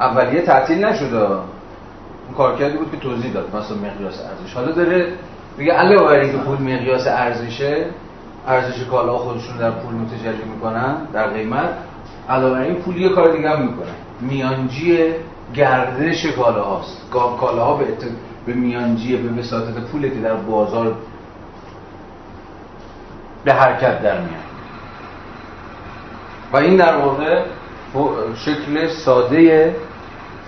اولیه تعطیل نشده. اون کارکردی بود که توضیح داد مثلا مقیاس ارزش. حالا داره میگه علاوه بر اینکه پول مقیاس ارزشه ارزش کالا خودشون در پول متجلی می‌کنن در قیمت علاوه بر این پول یه کار دیگه هم می‌کنن. میانجی گردش کالا هاست کالاها به, ات... به میانجی به وساطت پولی که در بازار به حرکت در میاد. و این در واقع شکل ساده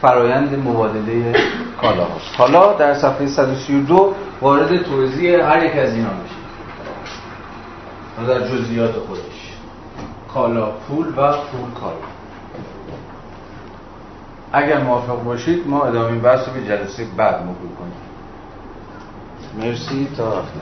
فرایند مبادله کالا هاست حالا در صفحه 132 وارد توضیح هر یک از اینا میشه. در جزئیات خودش. کالا پول و پول کالا. اگر موافق باشید ما ادامه بحث رو به جلسه بعد موکول کنیم. مرسی تا هفته